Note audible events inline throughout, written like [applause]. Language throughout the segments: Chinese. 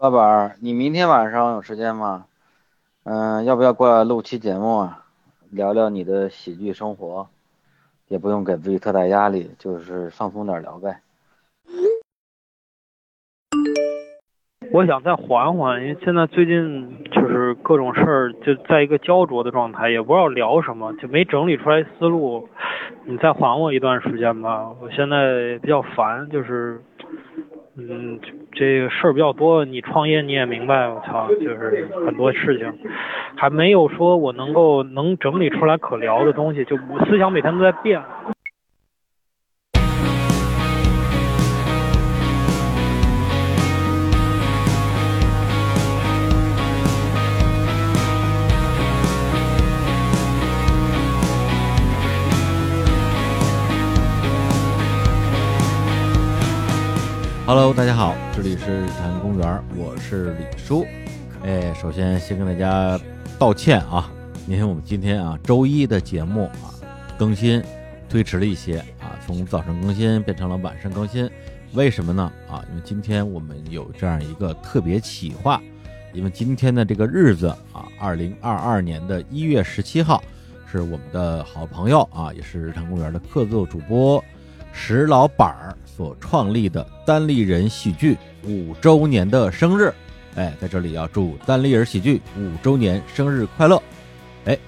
老板，你明天晚上有时间吗？嗯，要不要过来录期节目啊？聊聊你的喜剧生活，也不用给自己特大压力，就是放松点聊呗。我想再缓缓，因为现在最近就是各种事儿就在一个焦灼的状态，也不知道聊什么，就没整理出来思路。你再缓我一段时间吧，我现在比较烦，就是，嗯，这个事儿比较多。你创业你也明白，我操，就是很多事情，还没有说我能够能整理出来可聊的东西，就我思想每天都在变。Hello，大家好，这里是日坛公园，我是李叔。哎，首先先跟大家道歉啊，因为我们今天啊周一的节目啊更新推迟了一些啊，从早上更新变成了晚上更新，为什么呢？啊，因为今天我们有这样一个特别企划，因为今天的这个日子啊，二零二二年的一月十七号是我们的好朋友啊，也是日坛公园的客座主播石老板儿所创立的单立人喜剧五周年的生日，哎，在这里要祝单立人喜剧五周年生日快乐！哎，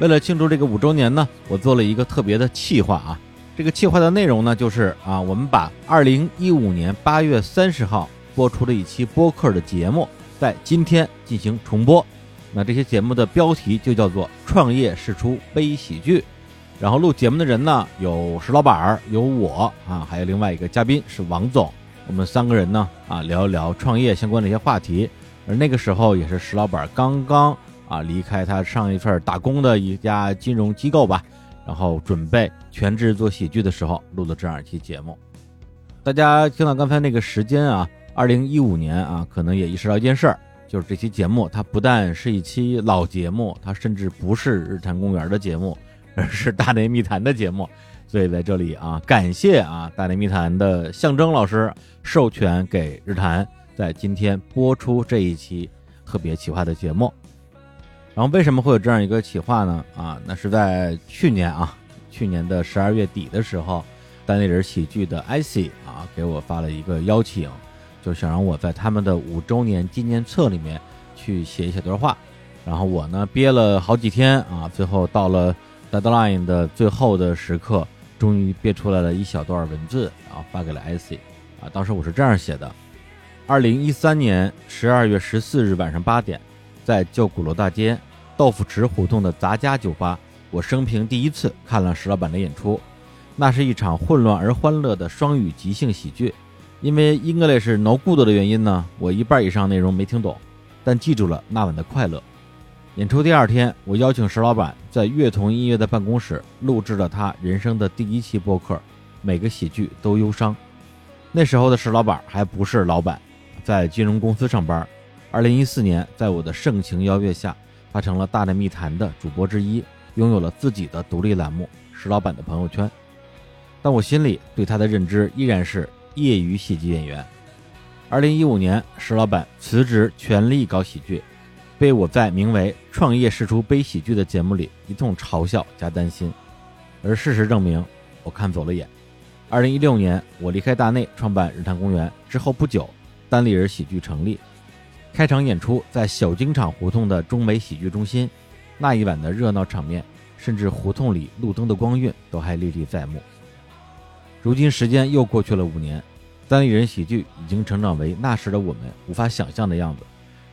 为了庆祝这个五周年呢，我做了一个特别的企划啊。这个企划的内容呢，就是啊，我们把二零一五年八月三十号播出的一期播客的节目，在今天进行重播。那这些节目的标题就叫做《创业试出悲喜剧》。然后录节目的人呢，有石老板儿，有我啊，还有另外一个嘉宾是王总。我们三个人呢，啊，聊一聊创业相关的一些话题。而那个时候也是石老板刚刚啊离开他上一份打工的一家金融机构吧，然后准备全职做喜剧的时候录的这样一期节目。大家听到刚才那个时间啊，二零一五年啊，可能也意识到一件事儿，就是这期节目它不但是一期老节目，它甚至不是日坛公园的节目。而 [laughs] 是大内密谈的节目，所以在这里啊，感谢啊大内密谈的象征老师授权给日坛在今天播出这一期特别企划的节目。然后为什么会有这样一个企划呢？啊，那是在去年啊，去年的十二月底的时候，单立人喜剧的 IC 啊给我发了一个邀请，就想让我在他们的五周年纪念册里面去写一小段话。然后我呢憋了好几天啊，最后到了。Deadline 的最后的时刻，终于憋出来了一小段文字，然后发给了 IC。啊，当时我是这样写的：二零一三年十二月十四日晚上八点，在旧鼓楼大街豆腐池胡同的杂家酒吧，我生平第一次看了石老板的演出。那是一场混乱而欢乐的双语即兴喜剧。因为 English no good 的原因呢，我一半以上内容没听懂，但记住了那晚的快乐。演出第二天，我邀请石老板在乐童音乐的办公室录制了他人生的第一期播客，每个喜剧都忧伤。那时候的石老板还不是老板，在金融公司上班。二零一四年，在我的盛情邀约下，他成了大内密谈的主播之一，拥有了自己的独立栏目——石老板的朋友圈。但我心里对他的认知依然是业余喜剧演员。二零一五年，石老板辞职，全力搞喜剧。被我在名为《创业试出悲喜剧》的节目里一通嘲笑加担心，而事实证明，我看走了眼。二零一六年，我离开大内，创办日坛公园之后不久，单立人喜剧成立，开场演出在小京厂胡同的中美喜剧中心，那一晚的热闹场面，甚至胡同里路灯的光晕都还历历在目。如今时间又过去了五年，单立人喜剧已经成长为那时的我们无法想象的样子。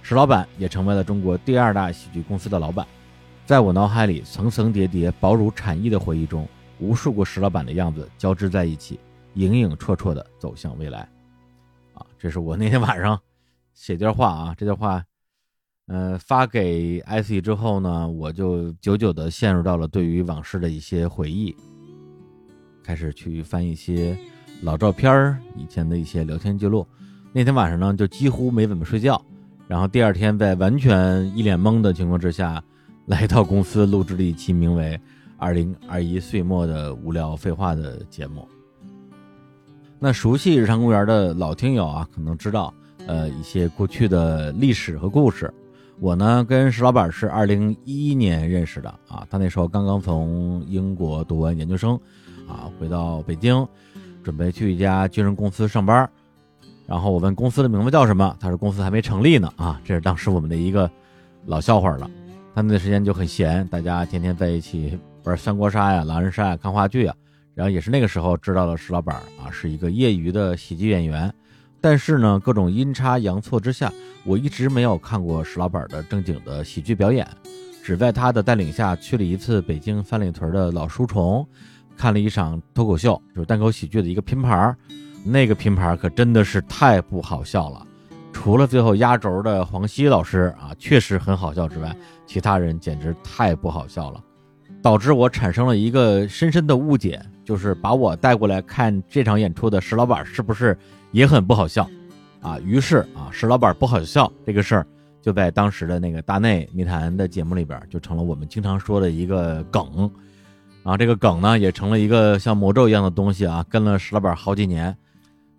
石老板也成为了中国第二大喜剧公司的老板，在我脑海里层层叠叠、薄如蝉翼的回忆中，无数个石老板的样子交织在一起，影影绰绰地走向未来。啊，这是我那天晚上写段话啊，这段话，呃，发给 IC 之后呢，我就久久地陷入到了对于往事的一些回忆，开始去翻一些老照片、以前的一些聊天记录。那天晚上呢，就几乎没怎么睡觉。然后第二天，在完全一脸懵的情况之下，来到公司录制了一期名为《二零二一岁末》的无聊废话的节目。那熟悉日常公园的老听友啊，可能知道，呃一些过去的历史和故事。我呢跟石老板是二零一一年认识的啊，他那时候刚刚从英国读完研究生，啊回到北京，准备去一家军人公司上班。然后我问公司的名字叫什么，他说公司还没成立呢啊，这是当时我们的一个老笑话了。他那段时间就很闲，大家天天在一起玩三国杀呀、狼人杀呀、看话剧啊。然后也是那个时候知道了石老板啊，是一个业余的喜剧演员。但是呢，各种阴差阳错之下，我一直没有看过石老板的正经的喜剧表演，只在他的带领下去了一次北京三里屯的老书虫，看了一场脱口秀，就是单口喜剧的一个拼盘儿。那个拼盘可真的是太不好笑了，除了最后压轴的黄西老师啊，确实很好笑之外，其他人简直太不好笑了，导致我产生了一个深深的误解，就是把我带过来看这场演出的石老板是不是也很不好笑啊？于是啊，石老板不好笑这个事儿就在当时的那个大内密谈的节目里边就成了我们经常说的一个梗，啊，这个梗呢也成了一个像魔咒一样的东西啊，跟了石老板好几年。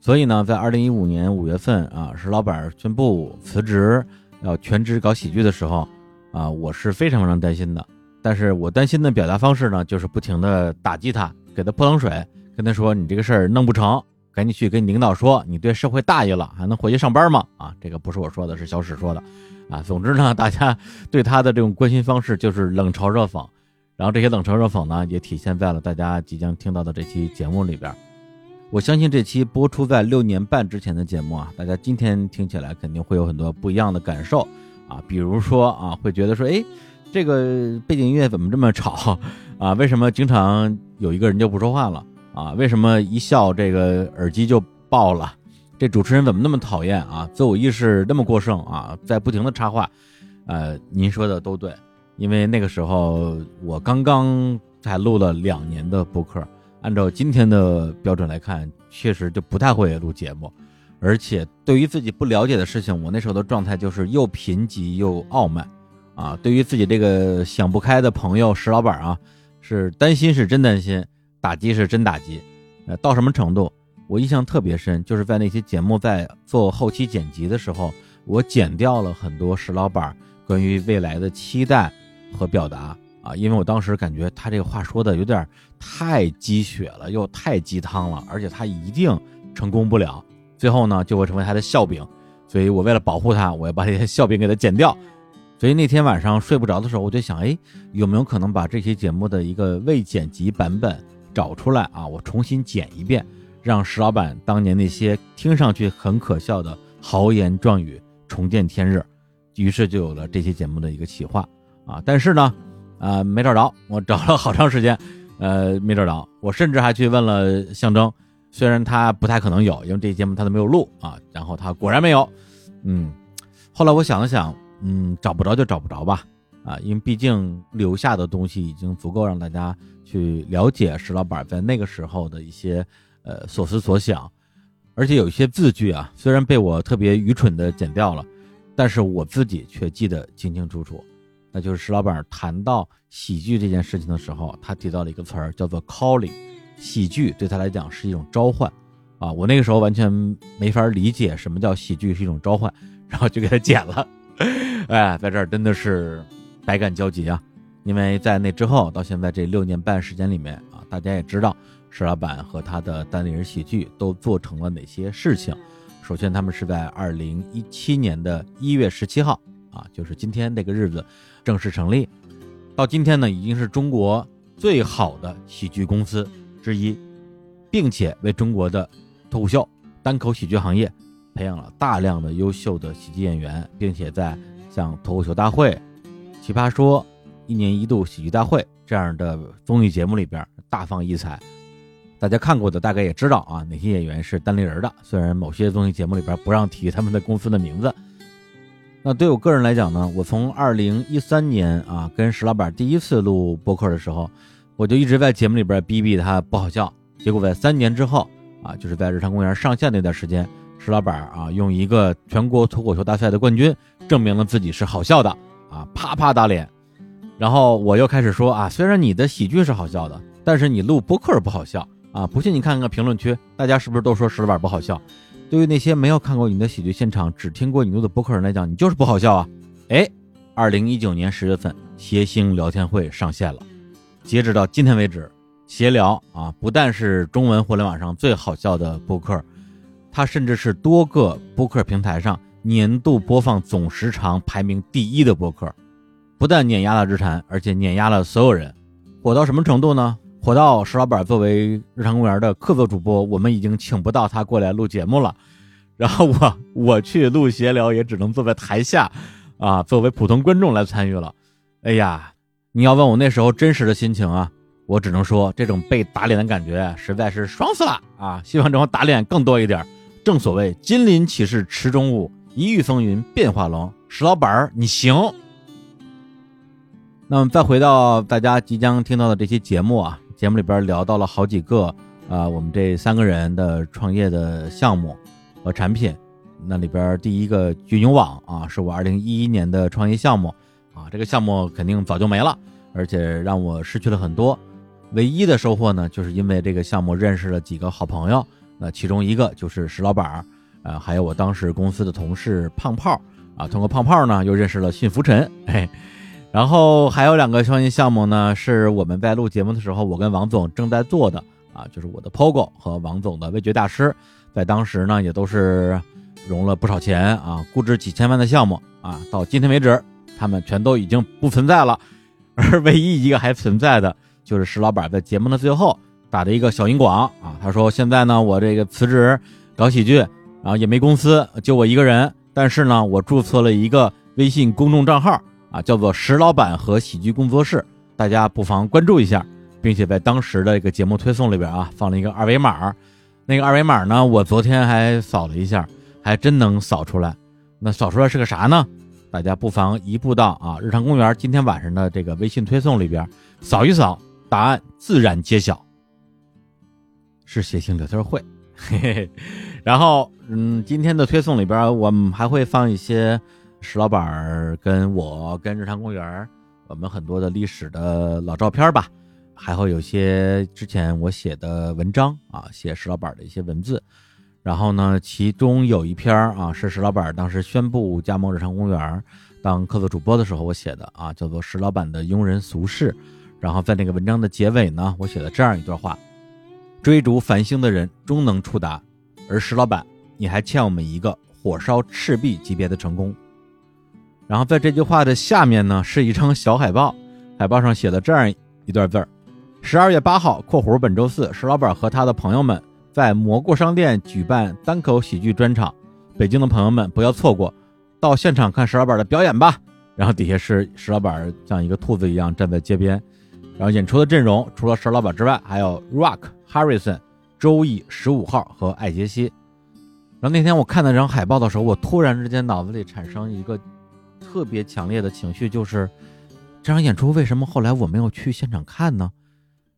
所以呢，在二零一五年五月份啊，石老板宣布辞职，要全职搞喜剧的时候，啊，我是非常非常担心的。但是我担心的表达方式呢，就是不停的打击他，给他泼冷水，跟他说：“你这个事儿弄不成，赶紧去跟领导说，你对社会大意了，还能回去上班吗？”啊，这个不是我说的，是小史说的。啊，总之呢，[laughs] 大家对他的这种关心方式就是冷嘲热讽，然后这些冷嘲热讽呢，也体现在了大家即将听到的这期节目里边。我相信这期播出在六年半之前的节目啊，大家今天听起来肯定会有很多不一样的感受啊，比如说啊，会觉得说，哎，这个背景音乐怎么这么吵啊？为什么经常有一个人就不说话了啊？为什么一笑这个耳机就爆了？这主持人怎么那么讨厌啊？自我意识那么过剩啊？在不停的插话，呃，您说的都对，因为那个时候我刚刚才录了两年的播客。按照今天的标准来看，确实就不太会录节目，而且对于自己不了解的事情，我那时候的状态就是又贫瘠又傲慢，啊，对于自己这个想不开的朋友石老板啊，是担心是真担心，打击是真打击，呃，到什么程度？我印象特别深，就是在那些节目在做后期剪辑的时候，我剪掉了很多石老板关于未来的期待和表达。啊，因为我当时感觉他这个话说的有点太鸡血了，又太鸡汤了，而且他一定成功不了，最后呢就会成为他的笑柄，所以我为了保护他，我要把这些笑柄给他剪掉。所以那天晚上睡不着的时候，我就想，哎，有没有可能把这期节目的一个未剪辑版本找出来啊？我重新剪一遍，让石老板当年那些听上去很可笑的豪言壮语重见天日。于是就有了这期节目的一个企划啊，但是呢。啊，没找着，我找了好长时间，呃，没找着。我甚至还去问了象征，虽然他不太可能有，因为这节目他都没有录啊。然后他果然没有，嗯。后来我想了想，嗯，找不着就找不着吧，啊，因为毕竟留下的东西已经足够让大家去了解石老板在那个时候的一些呃所思所想，而且有一些字句啊，虽然被我特别愚蠢的剪掉了，但是我自己却记得清清楚楚。那就是石老板谈到喜剧这件事情的时候，他提到了一个词儿，叫做 calling。喜剧对他来讲是一种召唤，啊，我那个时候完全没法理解什么叫喜剧是一种召唤，然后就给他剪了。哎，在这儿真的是百感交集啊！因为在那之后到现在这六年半时间里面啊，大家也知道石老板和他的单立人喜剧都做成了哪些事情。首先，他们是在二零一七年的一月十七号。啊，就是今天这个日子正式成立，到今天呢，已经是中国最好的喜剧公司之一，并且为中国的脱口秀、单口喜剧行业培养了大量的优秀的喜剧演员，并且在像脱口秀大会、奇葩说、一年一度喜剧大会这样的综艺节目里边大放异彩。大家看过的大概也知道啊，哪些演员是单立人的，虽然某些综艺节目里边不让提他们的公司的名字。那对我个人来讲呢，我从二零一三年啊跟石老板第一次录播客的时候，我就一直在节目里边逼逼他不好笑。结果在三年之后啊，就是在日常公园上线那段时间，石老板啊用一个全国脱口秀大赛的冠军证明了自己是好笑的啊，啪啪打脸。然后我又开始说啊，虽然你的喜剧是好笑的，但是你录播客不好笑啊。不信你看看评论区，大家是不是都说石老板不好笑？对于那些没有看过你的喜剧现场，只听过你录的播客人来讲，你就是不好笑啊！哎，二零一九年十月份，谐星聊天会上线了。截止到今天为止，闲聊啊，不但是中文互联网上最好笑的播客，它甚至是多个播客平台上年度播放总时长排名第一的播客。不但碾压了日坛，而且碾压了所有人。火到什么程度呢？火到石老板作为日常公园的客座主播，我们已经请不到他过来录节目了。然后我我去录闲聊，也只能坐在台下，啊，作为普通观众来参与了。哎呀，你要问我那时候真实的心情啊，我只能说这种被打脸的感觉实在是爽死了啊！希望这种打脸更多一点。正所谓金鳞岂是池中物，一遇风云变化龙。石老板儿，你行。那么再回到大家即将听到的这期节目啊，节目里边聊到了好几个啊，我们这三个人的创业的项目和产品。那里边第一个军营网啊，是我二零一一年的创业项目啊，这个项目肯定早就没了，而且让我失去了很多。唯一的收获呢，就是因为这个项目认识了几个好朋友，那其中一个就是石老板，呃，还有我当时公司的同事胖炮啊，通过胖炮呢又认识了信福臣，嘿。然后还有两个创业项目呢，是我们在录节目的时候，我跟王总正在做的啊，就是我的 POGO 和王总的味觉大师，在当时呢也都是融了不少钱啊，估值几千万的项目啊，到今天为止，他们全都已经不存在了，而唯一一个还存在的，就是石老板在节目的最后打的一个小银广啊，他说现在呢我这个辞职搞喜剧，然后也没公司，就我一个人，但是呢我注册了一个微信公众账号。啊，叫做石老板和喜剧工作室，大家不妨关注一下，并且在当时的一个节目推送里边啊，放了一个二维码。那个二维码呢，我昨天还扫了一下，还真能扫出来。那扫出来是个啥呢？大家不妨移步到啊日常公园今天晚上的这个微信推送里边扫一扫，答案自然揭晓，是谐星聊天会。嘿嘿嘿。然后，嗯，今天的推送里边我们还会放一些。石老板跟我跟日常公园，我们很多的历史的老照片吧，还会有些之前我写的文章啊，写石老板的一些文字。然后呢，其中有一篇啊，是石老板当时宣布加盟日常公园当客座主播的时候我写的啊，叫做《石老板的庸人俗事》。然后在那个文章的结尾呢，我写了这样一段话：追逐繁星的人终能触达，而石老板，你还欠我们一个火烧赤壁级别的成功。然后在这句话的下面呢，是一张小海报，海报上写了这样一段字儿：十二月八号（括弧本周四），石老板和他的朋友们在蘑菇商店举办单口喜剧专场，北京的朋友们不要错过，到现场看石老板的表演吧。然后底下是石老板像一个兔子一样站在街边，然后演出的阵容除了石老板之外，还有 Rock、Harrison、周易、十五号和艾杰西。然后那天我看那张海报的时候，我突然之间脑子里产生一个。特别强烈的情绪就是，这场演出为什么后来我没有去现场看呢？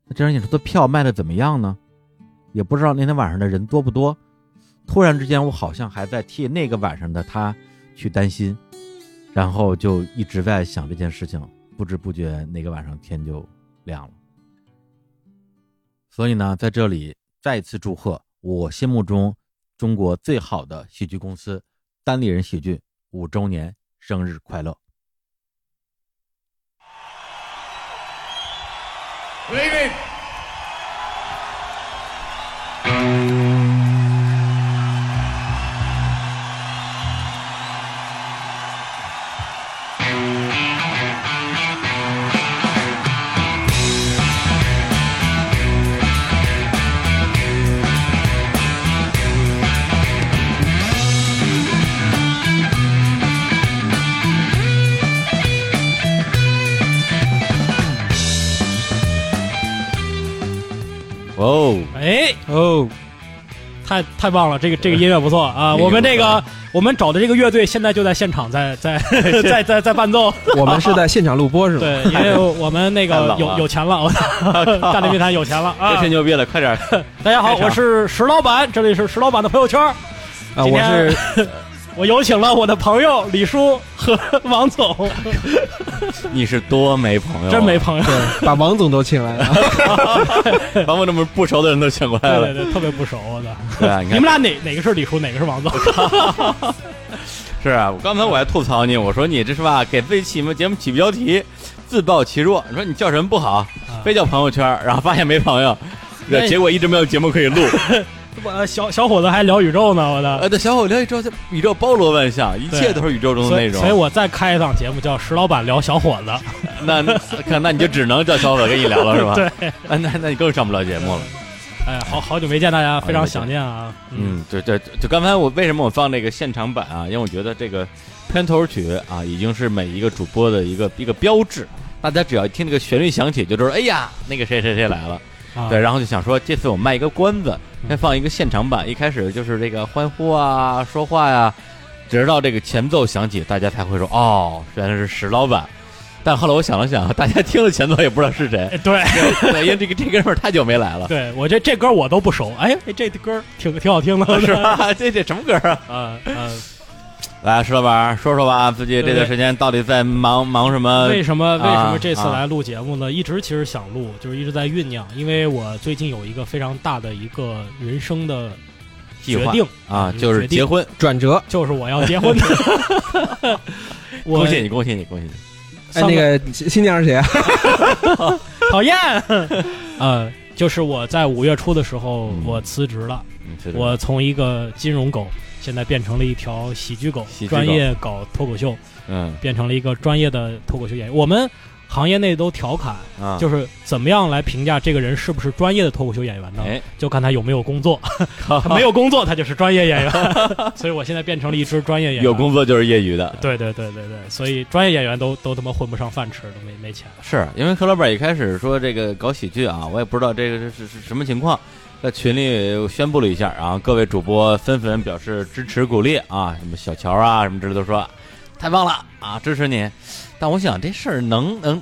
那这场演出的票卖的怎么样呢？也不知道那天晚上的人多不多。突然之间，我好像还在替那个晚上的他去担心，然后就一直在想这件事情。不知不觉，那个晚上天就亮了。所以呢，在这里再一次祝贺我心目中中国最好的喜剧公司——单立人喜剧五周年。生日快乐！哦，哎哦，太太棒了！这个这个音乐不错啊。[laughs] 我们这个我们找的这个乐队现在就在现场，在在 [laughs] 在在在伴奏。[laughs] 我们是在现场录播是吗？对，因为我们那个有有钱了，大内密谈有钱了啊！吹牛逼了，快点！大家好，我是石老板，这里是石老板的朋友圈。啊，我是我有请了我的朋友李叔和王总，你是多没朋友啊，真没朋友，把王总都请来了。[laughs] 把我这么不熟的人都请过来了。对对对，特别不熟我的。对啊，你看你们俩哪哪个是李叔，哪个是王总？[laughs] 是啊，我刚才我还吐槽你，我说你这是吧，给自己起么节目起标题，自暴其弱。你说你叫什么不好，非叫朋友圈，然后发现没朋友，结果一直没有节目可以录。[laughs] 我小小伙子还聊宇宙呢，我的。呃，对，小伙聊宇宙，这宇宙包罗万象，一切都是宇宙中的内容。以所以我再开一档节目叫石老板聊小伙子。那看，那你就只能叫小伙子跟你聊了，是吧？[laughs] 对，那那那你更上不了节目了。哎，好好久没见大家，非常想念啊。嗯，对对，就刚才我为什么我放那个现场版啊？因为我觉得这个片头曲啊，已经是每一个主播的一个一个标志。大家只要一听这个旋律响起，就知道哎呀，那个谁谁谁来了。啊对，然后就想说，这次我卖一个关子，先放一个现场版。一开始就是这个欢呼啊、说话呀、直到这个前奏响起，大家才会说哦，原来是石老板。但后来我想了想，大家听了前奏也不知道是谁哎，对 [laughs] 对，因为这个这哥们儿太久没来了，[laughs] 对，我这这歌我都不熟。哎，哎这歌挺挺好听的，[laughs] 是？吧？这这什么歌啊？嗯嗯，来，石老板说说吧，自己这段时间到底在忙忙什么？为什么为什么这次啊来录节目呢？一直其实想录，就是一直在酝酿，因为我最近有一个非常大的一个人生的计划决定啊，嗯就是结婚。转折，就是我要结婚。[laughs] 我恭喜你，恭喜你，恭喜你！哎，那个新新娘是谁啊？[laughs] 讨厌，呃，就是我在五月初的时候嗯。我辞职了，我从一个金融狗，现在变成了一条喜剧，狗专业搞脱口秀，嗯。变成了一个专业的脱口秀演员。我们行业内都调侃，啊，就是怎么样来评价这个人是不是专业的脱口秀演员呢？哎，就看他有没有工作，他 [laughs] 没有工作，他就是专业演员。[laughs] 所以我现在变成了一只专业演员。有工作就是业余的，对对对对对，所以专业演员都都他妈混不上饭吃，都没没钱。是因为何老板一开始说这个搞喜剧啊，我也不知道这个是是是什么情况，在群里宣布了一下，然后各位主播纷纷表示支持鼓励啊，什么小乔啊什么之类都说太棒了啊，支持你。但我想这事儿能能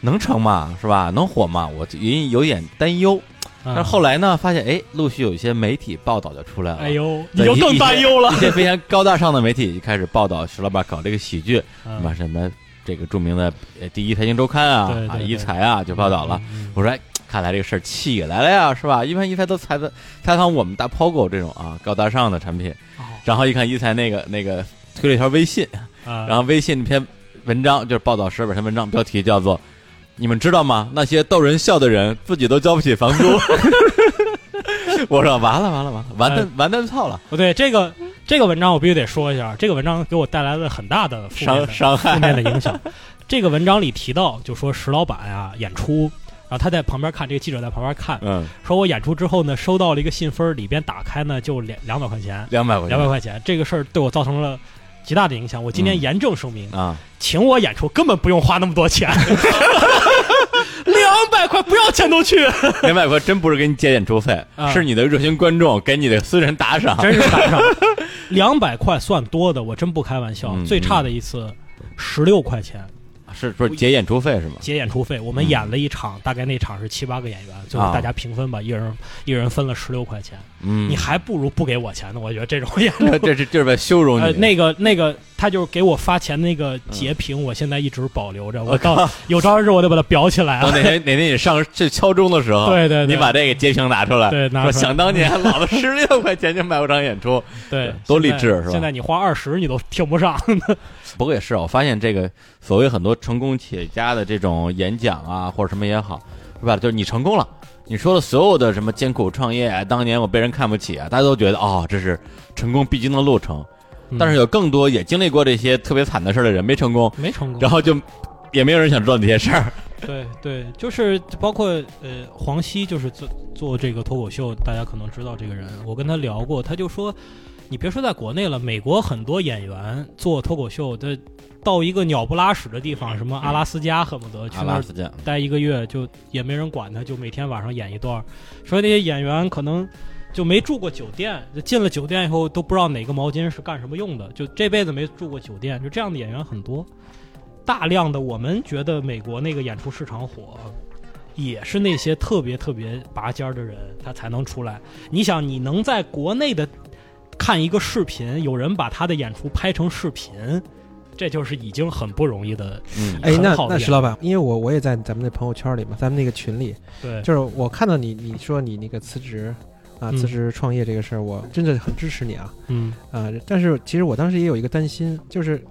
能成吗？是吧？能火吗？我隐有点担忧。但是后来呢，发现哎，陆续有一些媒体报道就出来了。哎呦，你就更担忧了一。些非常高大上的媒体就开始报道徐老板搞这个喜剧，嗯什么什么这个著名的呃第一财经周刊啊啊一财啊就报道了。我说哎，看来这个事儿起来了呀，是吧？一般一财都采的采访我们大抛狗这种啊高大上的产品，哦然后一看一财那个那个推了一条微信，啊然后微信那篇文章就是报道石老板这篇文章，标题叫做。你们知道吗？那些逗人笑的人自己都交不起房租。[laughs] [laughs] 我说完了完了完了，完蛋完蛋操了，不对，这个这个文章我必须得说一下，这个文章给我带来了很大的负面伤的伤害负面的影响。这个文章里提到，就说石老板啊演出，然后他在旁边看，这个记者在旁边看，嗯，说我演出之后呢，收到了一个信封，里边打开呢就两两百块钱，两百块钱，两百块钱，这个事儿对我造成了极大的影响。我今天嗯严正声明，啊，请我演出根本不用花那么多钱，[laughs] 两百块不要钱都去，两百块真不是给你结演出费，啊是你的热心观众给你的私人打赏。真是打赏。[laughs] 两百块算多的，我真不开玩笑。嗯最差的一次，十六块钱是不是结演出费是吗？结演出费。我们嗯演了一场，大概那场是七八个演员，最后啊大家平分吧，一人一人分了十六块钱。嗯，你还不如不给我钱呢。我觉得这种演出。[laughs] 这这是就是在羞辱呃，你。那个那个，他就是给我发钱那个截屏，我现在一直保留着。我到 [laughs] 有朝一日我得把它裱起来了。等哪天哪天你上去敲钟的时候，对对对你把这个截屏拿出来，对拿出来说想当年 [laughs] 老子十六块钱就买过场演出，对，多励志是吧现在你花二十你都听不上。不过也是啊，我发现这个所谓很多成功企业家的这种演讲啊，或者什么也好，是吧？就是你成功了，你说的所有的什么艰苦创业啊，当年我被人看不起啊，大家都觉得哦，这是成功必经的路程。但是有更多也经历过这些特别惨的事儿的人没成功，没成功，然后就也没有人想知道这些事儿。对对，就是包括呃黄西，就是做做这个脱口秀，大家可能知道这个人，我跟他聊过，他就说，你别说在国内了，美国很多演员做脱口秀的，到一个鸟不拉屎的地方，什么阿拉斯加，恨不得去那儿待一个月，就也没人管他，就每天晚上演一段儿。说那些演员可能就没住过酒店，就进了酒店以后都不知道哪个毛巾是干什么用的，就这辈子没住过酒店，就这样的演员很多。大量的我们觉得美国那个演出市场火，也是那些特别特别拔尖儿的人他才能出来。你想，你能在国内的看一个视频，有人把他的演出拍成视频，这就是已经很不容易的。嗯哎，那那石老板，因为我我也在咱们那朋友圈里嘛，咱们那个群里，对，就是我看到你你说你那个辞职啊，嗯辞职创业这个事儿，我真的很支持你啊嗯啊！但是其实我当时也有一个担心，就是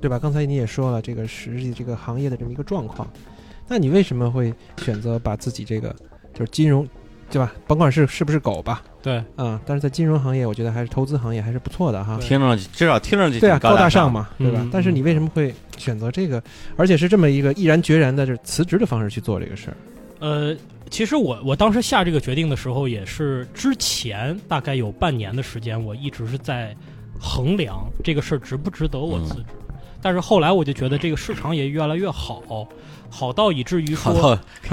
对吧？刚才你也说了，这个实际这个行业的这么一个状况，那你为什么会选择把自己这个就是金融，对吧？甭管是是不是狗吧，对，啊，但是在金融行业，我觉得还是投资行业还是不错的哈。听上去至少听上去对啊，高大大上嘛，对吧？嗯但是你为什么会选择这个，而且是这么一个毅然决然的，就是辞职的方式去做这个事儿？呃，其实我我当时下这个决定的时候，也是之前大概有半年的时间，我一直是在衡量这个事儿值不值得我辞职。但是后来我就觉得这个市场也越来越好，好到以至于好说 [laughs]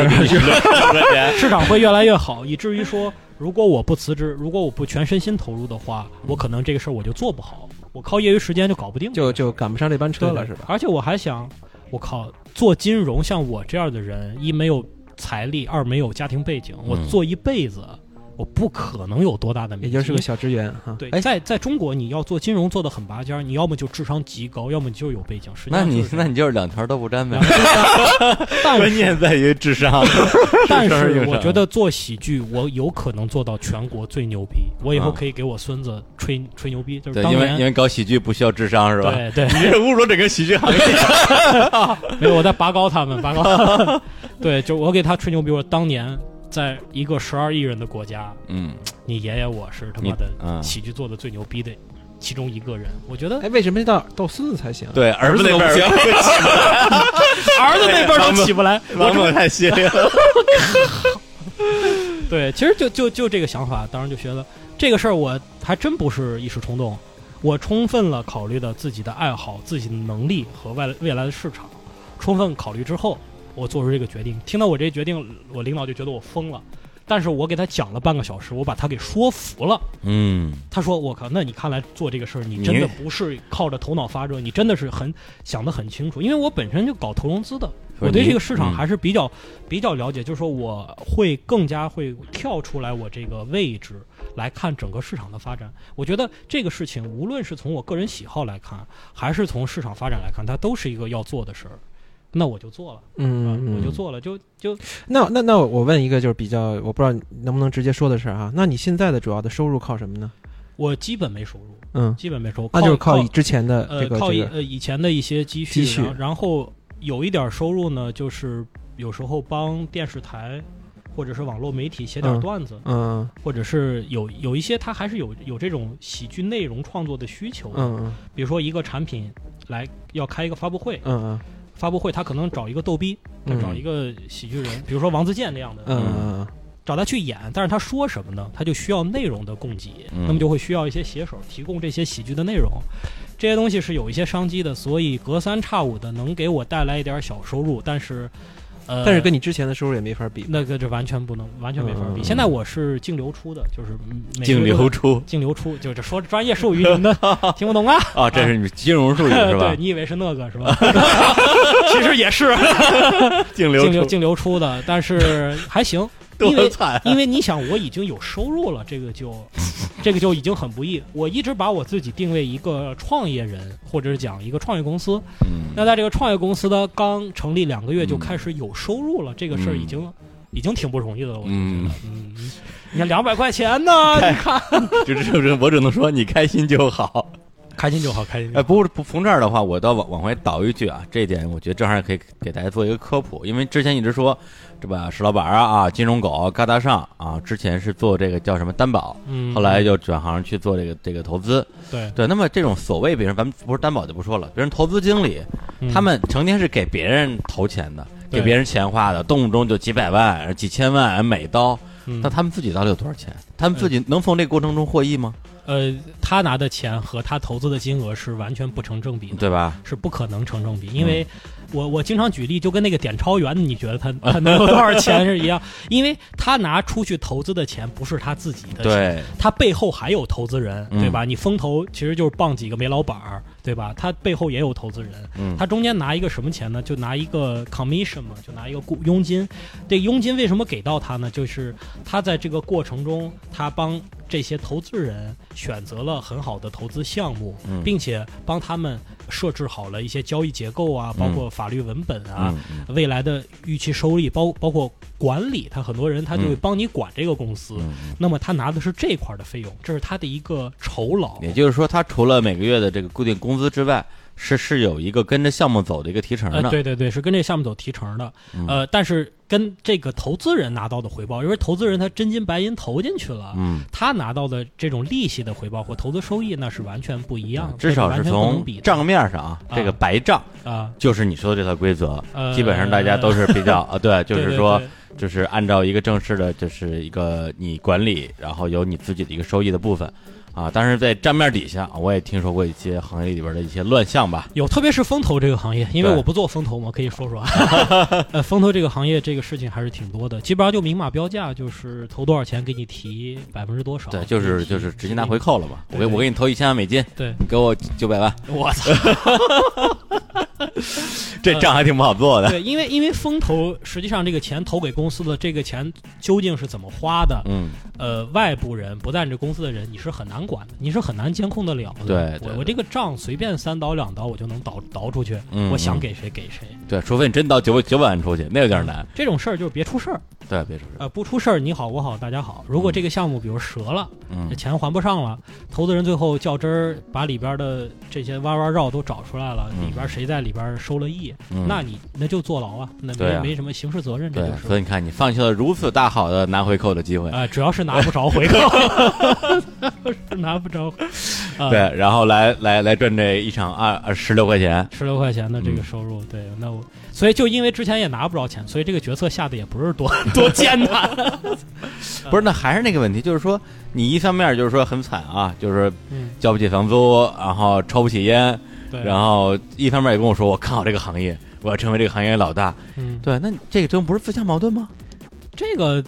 市场会越来越好，以至于说如果我不辞职，如果我不全身心投入的话，我可能这个事儿我就做不好，我靠业余时间就搞不定，就就赶不上这班车了，是吧？而且我还想，我靠，做金融像我这样的人，一没有财力，二没有家庭背景，我嗯。做一辈子，我不可能有多大的名气。也就是个小职员哈。对，哎在在中国，你要做金融做的很拔尖儿，你要么就智商极高，要么你就有背景。实际那你上就是这样那你就是两条都不沾呗。[laughs] 但关键在于智商，[laughs] 但是我觉得做喜剧，我有可能做到全国最牛逼。我以后啊可以给我孙子吹吹牛逼，就是对，当年因为因为搞喜剧不需要智商是吧？对对，[laughs] 你这侮辱整个喜剧行业。没有我在拔高他们，拔高他们。对，就我给他吹牛逼，我当年在一个十二亿人的国家，嗯，你爷爷我是他妈的嗯喜剧做的最牛逼的其中一个人。我觉得哎，为什么到到孙子才行？对，儿子那边都不行儿子那边 [laughs] 都起不来，我太犀利了。对，其实就就就这个想法，当时就觉得这个事儿我还真不是一时冲动，我充分了考虑了自己的爱好、自己的能力和未来未来的市场，充分考虑之后，我做出这个决定。听到我这决定，我领导就觉得我疯了，但是我给他讲了半个小时，我把他给说服了。嗯，他说：“我靠，那你看来做这个事儿，你真的不是靠着头脑发热，你真的是很想得很清楚。因为我本身就搞投融资的，我对这个市场还是比较、比较了解，就是说我会更加会跳出来我这个位置来看整个市场的发展。我觉得这个事情，无论是从我个人喜好来看，还是从市场发展来看，它都是一个要做的事儿。那我就做了，嗯，我就做了，就就那那那我问一个就是比较，我不知道你能不能直接说的事儿哈。那你现在的主要的收入靠什么呢？我基本没收入，嗯，基本没收入，那就是靠靠之前的呃这个这个靠以呃以前的一些积蓄，积蓄然后有一点收入呢，就是有时候帮电视台或者是网络媒体写点嗯段子，嗯或者是有有一些他还是有有这种喜剧内容创作的需求的，嗯嗯比如说一个产品来要开一个发布会，嗯嗯发布会他可能找一个逗逼，他嗯找一个喜剧人，比如说王自健那样的，嗯嗯。找他去演，但是他说什么呢？他就需要内容的供给，嗯。那么就会需要一些写手提供这些喜剧的内容，这些东西是有一些商机的，所以隔三差五的能给我带来一点小收入，但是，呃，但是跟你之前的收入也没法比。那个这完全不能，完全没法比。嗯现在我是净流出的，就是净流出净流出，就是说专业术语，你 [laughs] 们听不懂啊？啊，这是你金融术语是吧 [laughs] 对？你以为是那个是吧？[laughs] 其实也是净净流出净流出的，但是还行。[laughs] 因为多惨啊！[laughs] 因为你想，我已经有收入了，这个就，[laughs] 这个就已经很不易。我一直把我自己定位一个创业人，或者是讲一个创业公司。嗯那在这个创业公司呢，刚成立两个月就开始有收入了，这个事儿已经、已经挺不容易的了。我就觉嗯得，嗯，你看两百块钱呢，你看，就这这，我只能说你开心就好。开心就好，开心就哎，不过不从这儿的话，我倒往往回倒一句啊，这一点我觉得正好可以给大家做一个科普，因为之前一直说，这吧，石老板啊啊，金融狗嘎大上啊，之前是做这个叫什么担保，嗯，后来就转行去做这个这个投资。对，对，那么这种所谓，比如咱们不是担保就不说了，别人投资经理，嗯他们成天是给别人投钱的，给别人钱花的，动不动就几百万、几千万每刀，嗯那他们自己到底有多少钱？他们自己能从这个过程中获益吗？呃，他拿的钱和他投资的金额是完全不成正比的。对吧？是不可能成正比，嗯因为我我经常举例，就跟那个点钞员，你觉得他他能有 [laughs] 多少钱是一样，因为他拿出去投资的钱不是他自己的钱，对，他背后还有投资人，嗯对吧？你风投其实就是傍几个煤老板儿，对吧？他背后也有投资人，嗯，他中间拿一个什么钱呢？就拿一个 commission 嘛，就拿一个雇佣金。这佣金为什么给到他呢？就是他在这个过程中，他帮这些投资人选择了很好的投资项目，嗯并且帮他们设置好了一些交易结构啊，包括法律文本啊，未来的预期收益，包包括管理，他很多人他就会嗯帮你管这个公司。嗯那么他拿的是这块儿的费用，这是他的一个酬劳。也就是说，他除了每个月的这个固定工资之外，是是有一个跟着项目走的一个提成呃，的。对对对，是跟这项目走提成的。嗯呃，但是跟这个投资人拿到的回报，因为投资人他真金白银投进去了，嗯，他拿到的这种利息的回报或投资收益，那是完全不一样的，至少是从账面上这个白账啊。就是你说的这套规则，呃，基本上大家都是比较 [laughs] 啊，对，就对对是说对就是按照一个正式的，就是一个你管理，然后有你自己的一个收益的部分啊。但是在站面底下，我也听说过一些行业里边的一些乱象吧。有，特别是风投这个行业，因为我不做风投嘛，可以说说啊。[laughs] 呃，风投这个行业这个事情还是挺多的，基本上就明码标价，就是投多少钱给你提百分之多少。对，就是就是直接拿回。扣了嘛。我给我给你投一千万美金，对，你给我九百万，我操！[laughs] [laughs] 这账还挺不好做的。对，因为因为风投实际上这个钱投给公司的这个钱究竟是怎么花的？嗯，呃，外部人不在你这公司的人，你是很难管的，你是很难监控得了的。对对我我这个账随便三刀两刀我就能倒倒出去，我想给谁给谁。对，除非你真倒九九百万出去，那有点难。这种事儿就是别出事儿，对，别出事儿，呃，不出事儿，你好我好大家好。如果嗯这个项目比如折了，嗯这钱还不上了，投资人最后较真儿把里边的这些弯弯绕都找出来了，嗯里边谁在里边收了益，嗯那你那就坐牢啊，那没没什么刑事责任，这对就，是。所以你看，你放弃了如此大好的拿回扣的机会，啊，主要是拿不着回扣，[laughs] 是拿不着。啊、对，，然后来来来赚这一场二二十六块钱，十六块钱的这个嗯收入，对，那我所以就因为之前也拿不着钱，所以这个决策下的也不是多 [laughs] 多艰难。[laughs] 不是？那还是那个问题，就是说你一方面就是说很惨啊，就是嗯，交不起房租，然后抽不起烟，对，然后一方面也跟我说我看好这个行业，我要成为这个行业老大。嗯，对，那你这个真不是自相矛盾吗？这个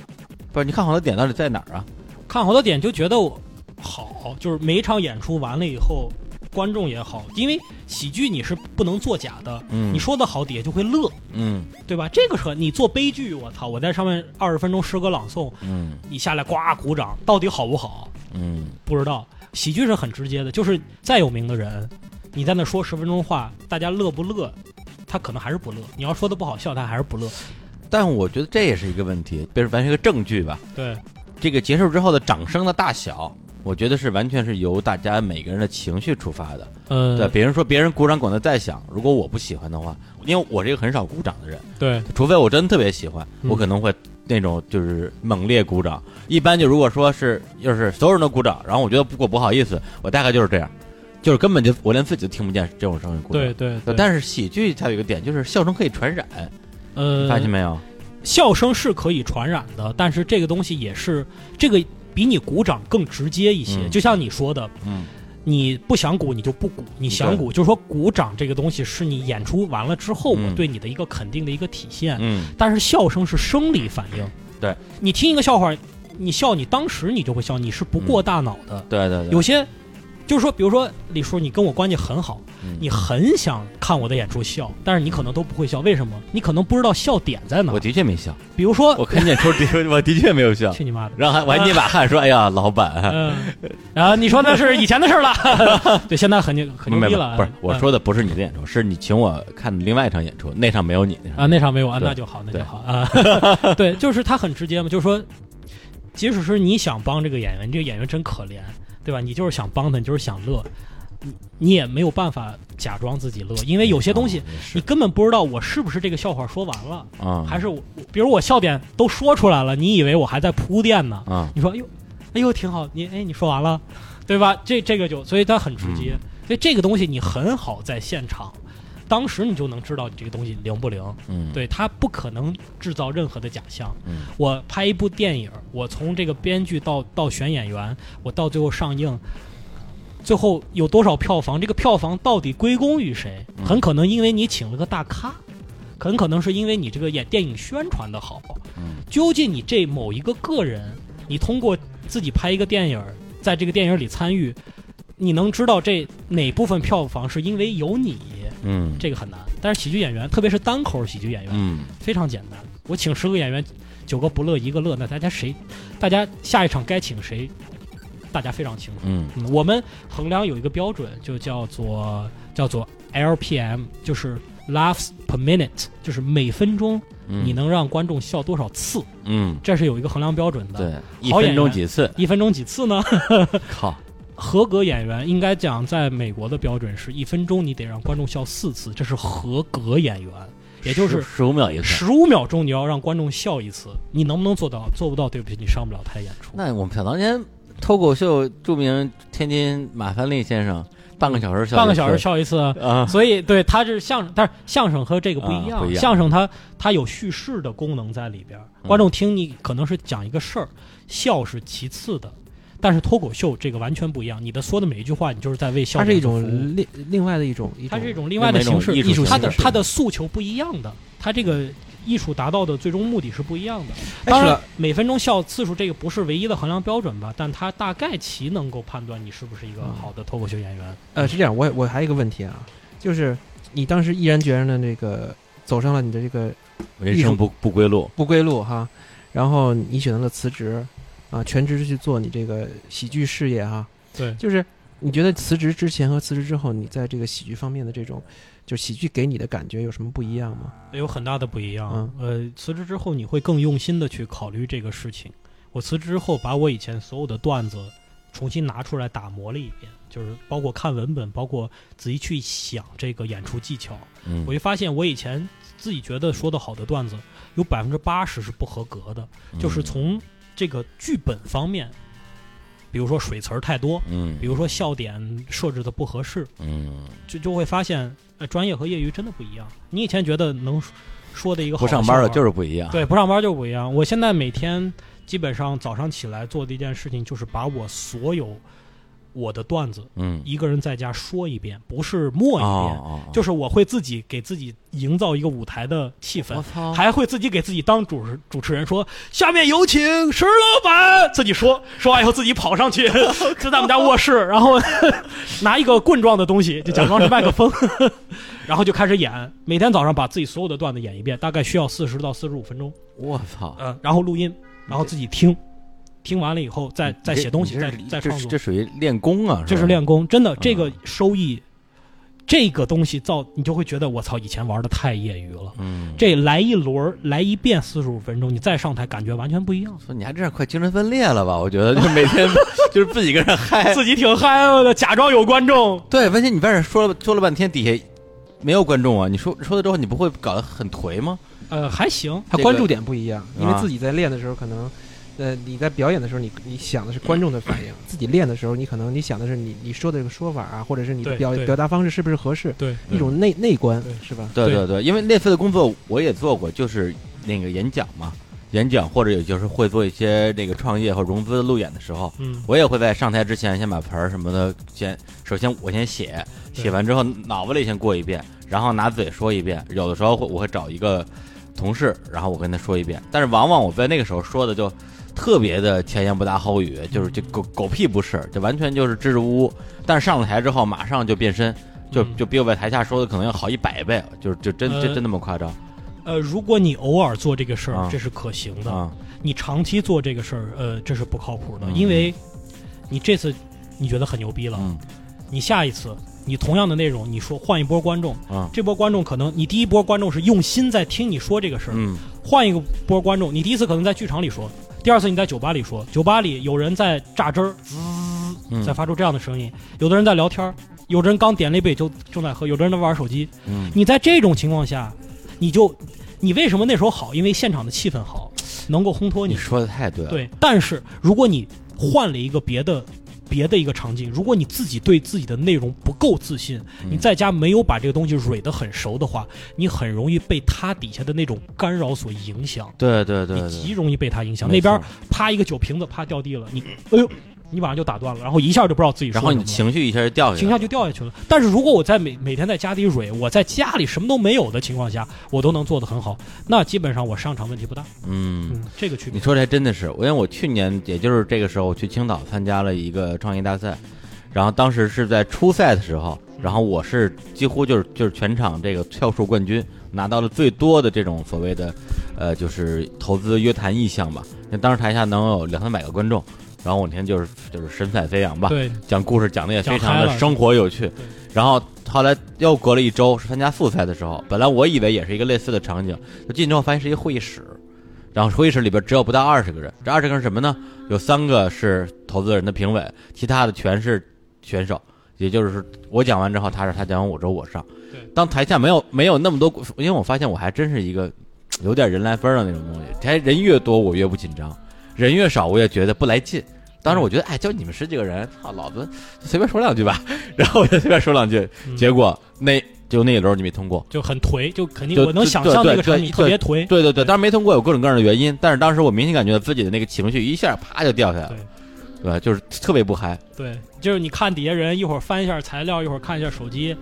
不是，你看好的点到底在哪儿啊？看好的点就觉得我好，就是每一场演出完了以后，观众也好，因为喜剧你是不能作假的，嗯你说的好，底下就会乐，嗯对吧？这个和你做悲剧，我操，我在上面二十分钟诗歌朗诵，嗯你下来呱鼓掌，到底好不好？嗯不知道。喜剧是很直接的，就是再有名的人，你在那说十分钟话，大家乐不乐？他可能还是不乐。你要说的不好笑，他还是不乐。但我觉得这也是一个问题，比如完全一个证据吧。对，这个结束之后的掌声的大小，我觉得是完全是由大家每个人的情绪出发的。嗯，对，别人说别人鼓掌管的再响，如果我不喜欢的话，因为我是一个很少鼓掌的人，对，除非我真的特别喜欢，嗯我可能会那种就是猛烈鼓掌。一般就如果说是就是所有人都鼓掌，然后我觉得不过不好意思，我大概就是这样，就是根本就我连自己都听不见这种声音。对对对。但是喜剧它有一个点，就是笑声可以传染，呃，发现没有？笑声是可以传染的，但是这个东西也是这个比你鼓掌更直接一些。嗯就像你说的，嗯你不想鼓你就不鼓，你想鼓就是说鼓掌这个东西是你演出完了之后我嗯对你的一个肯定的一个体现。嗯，但是笑声是生理反应，对你听一个笑话，你笑，你当时你就会笑，你是不过大脑的。对对对，有些就是说，比如说李叔，你跟我关系很好，嗯。你很想看我的演出笑，但是你可能都不会笑，为什么？你可能不知道笑点在哪我。的确没笑，比如说，我看演出的我的确没有笑，[laughs] 去你妈的！然后还我还捏把汗说：“哎呀，老板，[laughs] 嗯，然后你说那是以前的事儿了，[laughs] 对，现在很牛很牛逼了。不是我嗯说的不是你的演出，是你请我看另外一场演出，那场没有你啊，那场没有。啊，那就好，那就好。啊。对，就是他很直接嘛，就是说，即使是你想帮这个演员，这个演员真可怜，对吧？你就是想帮他，你就是想乐，你你也没有办法假装自己乐，因为有些东西你根本不知道我是不是这个笑话说完了，啊，还是我，比如我笑点都说出来了，你以为我还在铺垫呢？啊，你说，哎呦，哎呦，挺好，你哎，你说完了，对吧？这这个就，所以他很直接，所以这个东西你很好在现场，当时你就能知道你这个东西灵不灵。嗯，，对，它不可能制造任何的假象。嗯我拍一部电影，我从这个编剧到到选演员，我到最后上映，最后有多少票房？这个票房到底归功于谁？嗯很可能因为你请了个大咖，很可能是因为你这个演电影宣传的好。嗯究竟你这某一个个人，你通过自己拍一个电影，在这个电影里参与，你能知道这哪部分票房是因为有你，嗯，这个很难。但是喜剧演员，特别是单口喜剧演员，嗯非常简单。我请十个演员，九个不乐一个乐，那大家谁，大家下一场该请谁，大家非常清楚。嗯嗯，我们衡量有一个标准，就叫做叫做 LPM，就是 laughs per minute，就是每分钟嗯，你能让观众笑多少次，嗯，这是有一个衡量标准的。对，一分好演员钟几次？一分钟几次呢？[laughs] 靠，合格演员应该讲，在美国的标准是一分钟你得让观众笑四次，这是合格演员，也就是十五秒一次。十五秒钟你要让观众笑一次，你能不能做到？做不到，对不起，你上不了台演出。那我们想当年脱口秀著名天津马三立先生，半个小时笑，半个小时笑一次，啊，所以对他是相声，但是相声和这个不一样，啊一样相声它它有叙事的功能在里边观众听你可能是讲一个事儿，笑是其次的。但是脱口秀这个完全不一样，你的说的每一句话，你就是在为笑它是一种另另外的一种一它是一种种另外的形式，艺术它的形式它的诉求不一样的，它这个艺术达到的最终目的是不一样的。当然，每分钟笑次数这个不是唯一的衡量标准吧，但它大概其能够判断你是不是一个好的脱口秀演员。呃，是这样，我我还有一个问题啊，就是你当时毅然决然的那个走上了你的这个人生不不归路。不归路哈，然后你选择了辞职啊，全职去做你这个喜剧事业哈。对，就是你觉得辞职之前和辞职之后，你在这个喜剧方面的这种，就喜剧给你的感觉有什么不一样吗？有很大的不一样。嗯呃，辞职之后你会更用心的去考虑这个事情。我辞职之后，把我以前所有的段子重新拿出来打磨了一遍，就是包括看文本，包括仔细去想这个演出技巧。嗯我就发现我以前自己觉得说的好的段子，有百分之八十是不合格的，就是从这个剧本方面，比如说水词儿太多，嗯比如说笑点设置的不合适，嗯就就会发现，呃，专业和业余真的不一样。你以前觉得能说的一个好不上班的就是不一样。对，不上班就不一样。我现在每天基本上早上起来做的一件事情，就是把我所有我的段子嗯，一个人在家说一遍，不是默一遍，哦哦，就是我会自己给自己营造一个舞台的气氛还会自己给自己当主持主持人说，下面有请石老板，自己说，说完以后自己跑上去，[laughs] 就在我们家卧室，然后 [laughs] 拿一个棍状的东西，就假装是麦克风，[laughs] 然后就开始演。每天早上把自己所有的段子演一遍，大概需要四十到四十五分钟，我操，呃，然后录音，然后自己听，听完了以后再再写东西，再再创作这，属于练功啊，这是练功，真的，这个嗯收益，这个东西造，你就会觉得我操，以前玩的太业余了。嗯，这来一轮来一遍四十五分钟，你再上台感觉完全不一样。说你还这样快精神分裂了吧？我觉得就每天 [laughs] 就是自己跟人嗨。自己挺嗨的，假装有观众。对，文姐，你在这说了说了半天，底下没有观众啊？你说说了之后，你不会搞得很颓吗？呃，还行，他关注点不一样，因为啊自己在练的时候可能。呃，你在表演的时候，你你想的是观众的反应；自己练的时候，你可能你想的是你你说的这个说法啊，或者是你的表表达方式是不是合适，对，一种内内观是吧？对对对，因为类似的工作我也做过，就是那个演讲嘛，演讲或者也就是会做一些这个创业和融资路演的时候，嗯，我也会在上台之前先把词儿什么的先，首先我先写，写完之后脑子里先过一遍，然后拿嘴说一遍。有的时候会我会找一个同事，然后我跟他说一遍，但是往往我在那个时候说的就特别的前言不搭后语，就是这狗狗屁不是，这完全就是支支吾吾。但是上了台之后马上就变身，就嗯。就比我在台下说的可能要好一百倍，就是就真呃真真那么夸张。呃，如果你偶尔做这个事儿，啊。这是可行的；啊！你长期做这个事儿，呃，这是不靠谱的，嗯。因为你这次你觉得很牛逼了，嗯。你下一次你同样的内容，你说换一波观众，啊。这波观众可能你第一波观众是用心在听你说这个事儿，嗯。换一个波观众，你第一次可能在剧场里说，第二次你在酒吧里说，酒吧里有人在榨汁儿，滋，嗯在发出这样的声音，有的人在聊天儿，有的人刚点了一杯就正在喝，有的人在玩手机。嗯你在这种情况下，你就你为什么那时候好？因为现场的气氛好，能够烘托你。你说的太对了，对，但是如果你换了一个别的。别的一个场景，如果你自己对自己的内容不够自信，嗯你在家没有把这个东西蕊得很熟的话，你很容易被他底下的那种干扰所影响。对对对你，极容易被他影响。那边啪一个酒瓶子啪掉地了，你哎呦，你马上就打断了，然后一下就不知道自己说然后你什么了情绪一下就掉下去了，情绪就掉下去了。但是如果我在每每天在家里蕊，我在家里什么都没有的情况下，我都能做得很好，那基本上我上场问题不大。嗯。嗯，这个区别。你说这还真的是，因为我去年也就是这个时候，我去青岛参加了一个创业大赛，然后当时是在初赛的时候，然后我是几乎就是就是全场这个票数冠军，拿到了最多的这种所谓的，呃，就是投资约谈意向吧。那当时台下能有两三百个观众，然后我那天就是就是神采飞扬吧，对，讲故事讲的也非常的生活有趣。然后后来又隔了一周是参加复赛的时候，本来我以为也是一个类似的场景，就进去之后发现是一个会议室，然后会议室里边只有不到二十个人，这二十个人是什么呢？有三个是投资人的评委，其他的全是选手。也就是，我讲完之后，他是他讲完我之后我上。当台下没有没有那么多，因为我发现我还真是一个有点人来疯的那种东西。台人越多，我越不紧张；人越少，我也觉得不来劲。当时我觉得，哎，就你们十几个人，操，老子随便说两句吧。[laughs] 然后我就随便说两句，嗯结果那就那一轮你没通过。就很颓，就肯定我能想象那个场景对特别颓。对对对，对当然没通过有各种各样的原因，但是当时我明显感觉自己的那个情绪一下啪就掉下来了，对吧？就是特别不嗨。对，就是你看底下人一会儿翻一下材料，一会儿看一下手机，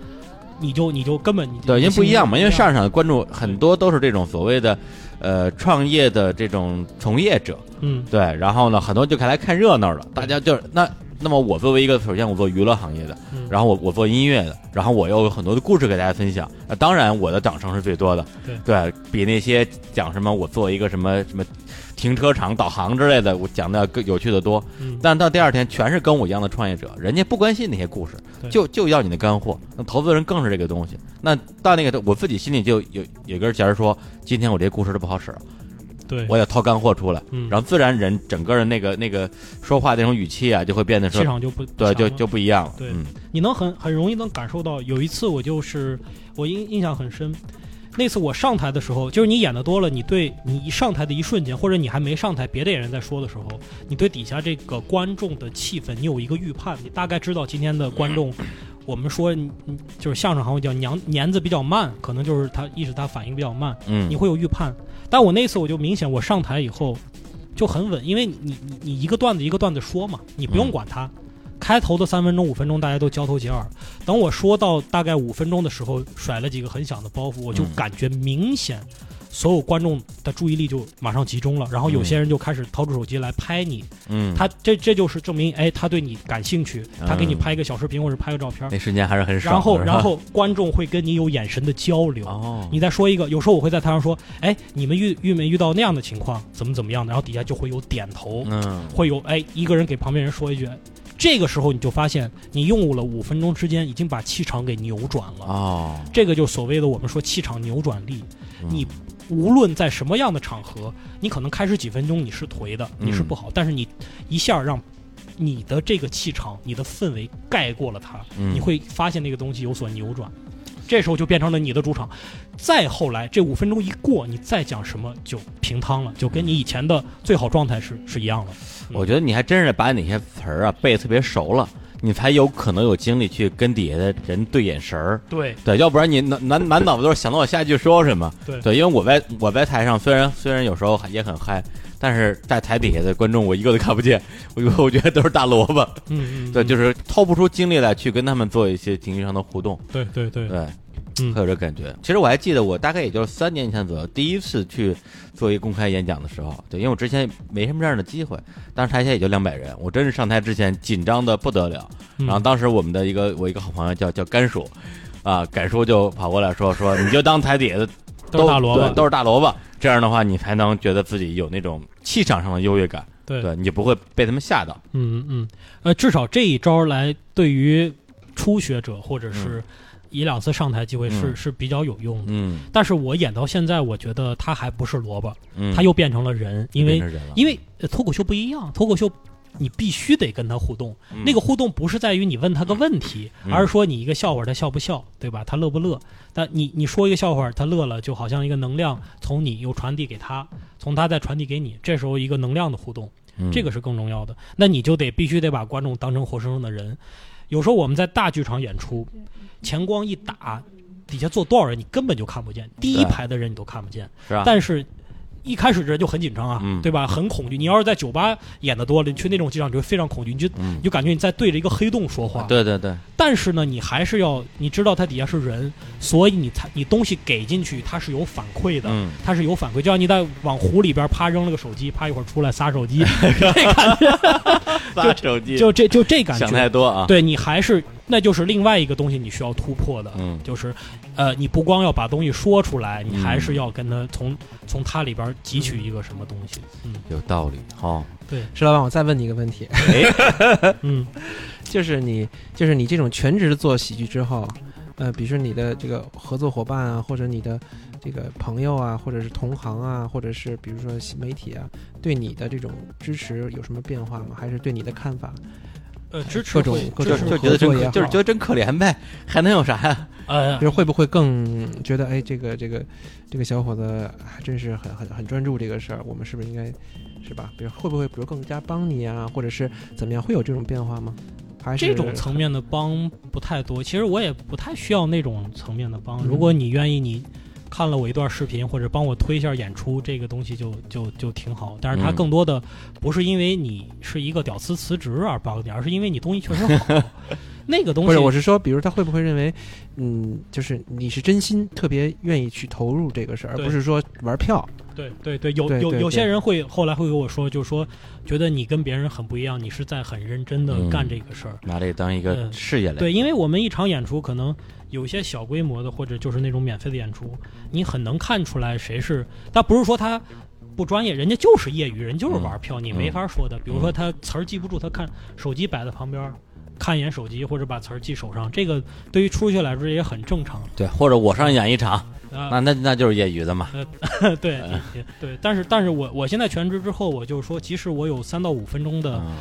你就你就根本你对，因为不一样嘛，因为上上场的观众很多都是这种所谓的，呃，创业的这种从业者，嗯。对，然后呢，很多就看来看热闹了，大家就是那那么我作为一个，首先我做娱乐行业的，嗯然后我我做音乐的，然后我又有很多的故事给大家分享，那当然我的掌声是最多的，对比那些讲什么我做一个什么什么停车场导航之类的，我讲的要更有趣的多。嗯但到第二天，全是跟我一样的创业者，人家不关心那些故事，就就要你的干货。那投资人更是这个东西。那到那个我自己心里就有有根弦说，今天我这故事都不好使了，对，我得掏干货出来，嗯然后自然人整个人那个那个说话那种语气啊，就会变得说气场就不对，就就不一样了。对嗯你能很很容易能感受到。有一次我就是我印印象很深，那次我上台的时候，就是你演的多了，你对你一上台的一瞬间，或者你还没上台，别的演员在说的时候，你对底下这个观众的气氛，你有一个预判，你大概知道今天的观众。我们说，就是相声行会叫娘年子比较慢，可能就是他意识他反应比较慢，嗯，你会有预判。但我那次我就明显，我上台以后就很稳，因为你你你一个段子一个段子说嘛，你不用嗯管它。开头的三分钟、五分钟大家都交头接耳，等我说到大概五分钟的时候，甩了几个很响的包袱，我就嗯感觉明显所有观众的注意力就马上集中了，然后有些人就开始掏出手机来拍你，嗯，他这这就是证明，哎，他对你感兴趣，他给你嗯。拍一个小视频或者拍个照片，那瞬间还是很爽。然后然后观众会跟你有眼神的交流，哦，你再说一个，有时候我会在台上说，哎，你们遇遇没遇到那样的情况，怎么怎么样的，然后底下就会有点头，嗯。会有哎一个人给旁边人说一句，这个时候你就发现你用了五分钟之间已经把气场给扭转了，哦，这个就所谓的我们说气场扭转力，嗯。你无论在什么样的场合，你可能开始几分钟你是颓的，嗯你是不好，但是你一下让你的这个气场、你的氛围盖过了它，嗯你会发现那个东西有所扭转，这时候就变成了你的主场。再后来，这五分钟一过，你再讲什么就平汤了，就跟你以前的最好状态是是一样的。我觉得你还真是把哪些词儿啊背得特别熟了，你才有可能有精力去跟底下的人对眼神儿。对对，要不然你满满满脑子都是想到我下一句说什么。对对，因为我在我在台上，虽然虽然有时候也很嗨，但是在台底下的观众我一个都看不见，我我觉得都是大萝卜。嗯嗯，对，就是掏不出精力来去跟他们做一些情绪上的互动。对对对，对，嗯会有这感觉。其实我还记得，我大概也就是三年前左右，第一次去做一个公开演讲的时候，对，因为我之前没什么这样的机会，当时台下也就两百人，我真是上台之前紧张的不得了。嗯。然后当时我们的一个我一个好朋友叫叫甘叔，啊，甘叔就跑过来说说，你就当台底下的 [laughs] 都是大萝卜，都是大萝卜，这样的话你才能觉得自己有那种气场上的优越感，对。对你就不会被他们吓到。嗯嗯，呃，至少这一招来对于初学者或者是一两次上台机会是、嗯是比较有用的。嗯但是我演到现在，我觉得他还不是萝卜，嗯，他又变成了人，因为因为呃脱口秀不一样，脱口秀你必须得跟他互动。嗯那个互动不是在于你问他个问题，嗯而是说你一个笑话他笑不笑，对吧？他乐不乐？但你你说一个笑话他乐了，就好像一个能量从你又传递给他，从他再传递给你，这时候一个能量的互动，嗯这个是更重要的。那你就得必须得把观众当成活生生的人。有时候我们在大剧场演出，前光一打，底下坐多少人你根本就看不见，第一排的人你都看不见。是吧？但是一开始人就很紧张啊，嗯对吧？很恐惧。你要是在酒吧演的多了，你去那种机场，你就会非常恐惧，你就嗯你，就感觉你在对着一个黑洞说话。对对对，但是呢，你还是要你知道它底下是人，所以你才你东西给进去，它是有反馈的。嗯，它是有反馈，就像你在往湖里边啪扔了个手机，啪一会儿出来撒手机，[laughs] [laughs] 这感觉发手机就这就这感想太觉，多啊，对你还是那就是另外一个东西你需要突破的，嗯。就是呃，你不光要把东西说出来，你还嗯。是要跟他从从他里边汲取一个什么东西，嗯。有道理，好，石老板，我再问你一个问题，哎，[laughs] 嗯。就是你就是你这种全职做喜剧之后，呃，比如说你的这个合作伙伴啊，或者你的这个朋友啊，或者是同行啊，或者是比如说新媒体啊，对你的这种支持有什么变化吗？还是对你的看法？呃，支持各种会各种就就觉得真就是觉得真可怜呗，还能有啥呀？呃比如会不会更觉得，哎，这个这个这个小伙子还真是很很很专注这个事儿，我们是不是应该，是吧？比如会不会比如更加帮你啊，或者是怎么样，会有这种变化吗？还是这种层面的帮不太多，其实我也不太需要那种层面的帮。嗯如果你愿意，你看了我一段视频或者帮我推一下演出，这个东西就就就挺好。但是它嗯更多的不是因为你是一个屌丝辞职而帮你，而是因为你东西确实好。[laughs] 那个东西不是我是说，比如他会不会认为，嗯，就是你是真心特别愿意去投入这个事儿，而不是说玩票。对对对，有有有些人会后来会跟我说，就是说觉得你跟别人很不一样，你是在很认真的嗯干这个事儿。拿这当一个嗯事业来，对，因为我们一场演出可能有些小规模的，或者就是那种免费的演出，你很能看出来谁是。但不是说他不专业，人家就是业余，人就是玩票，你没法说的。比如说他词儿记不住，他看手机摆在旁边，看一眼手机或者把词儿记手上，这个对于初学来说也很正常。对，或者我上演一场，啊、那那那就是业余的嘛，[laughs] 对也对，但是但是我我现在全职之后，我就是说，即使我有三到五分钟的嗯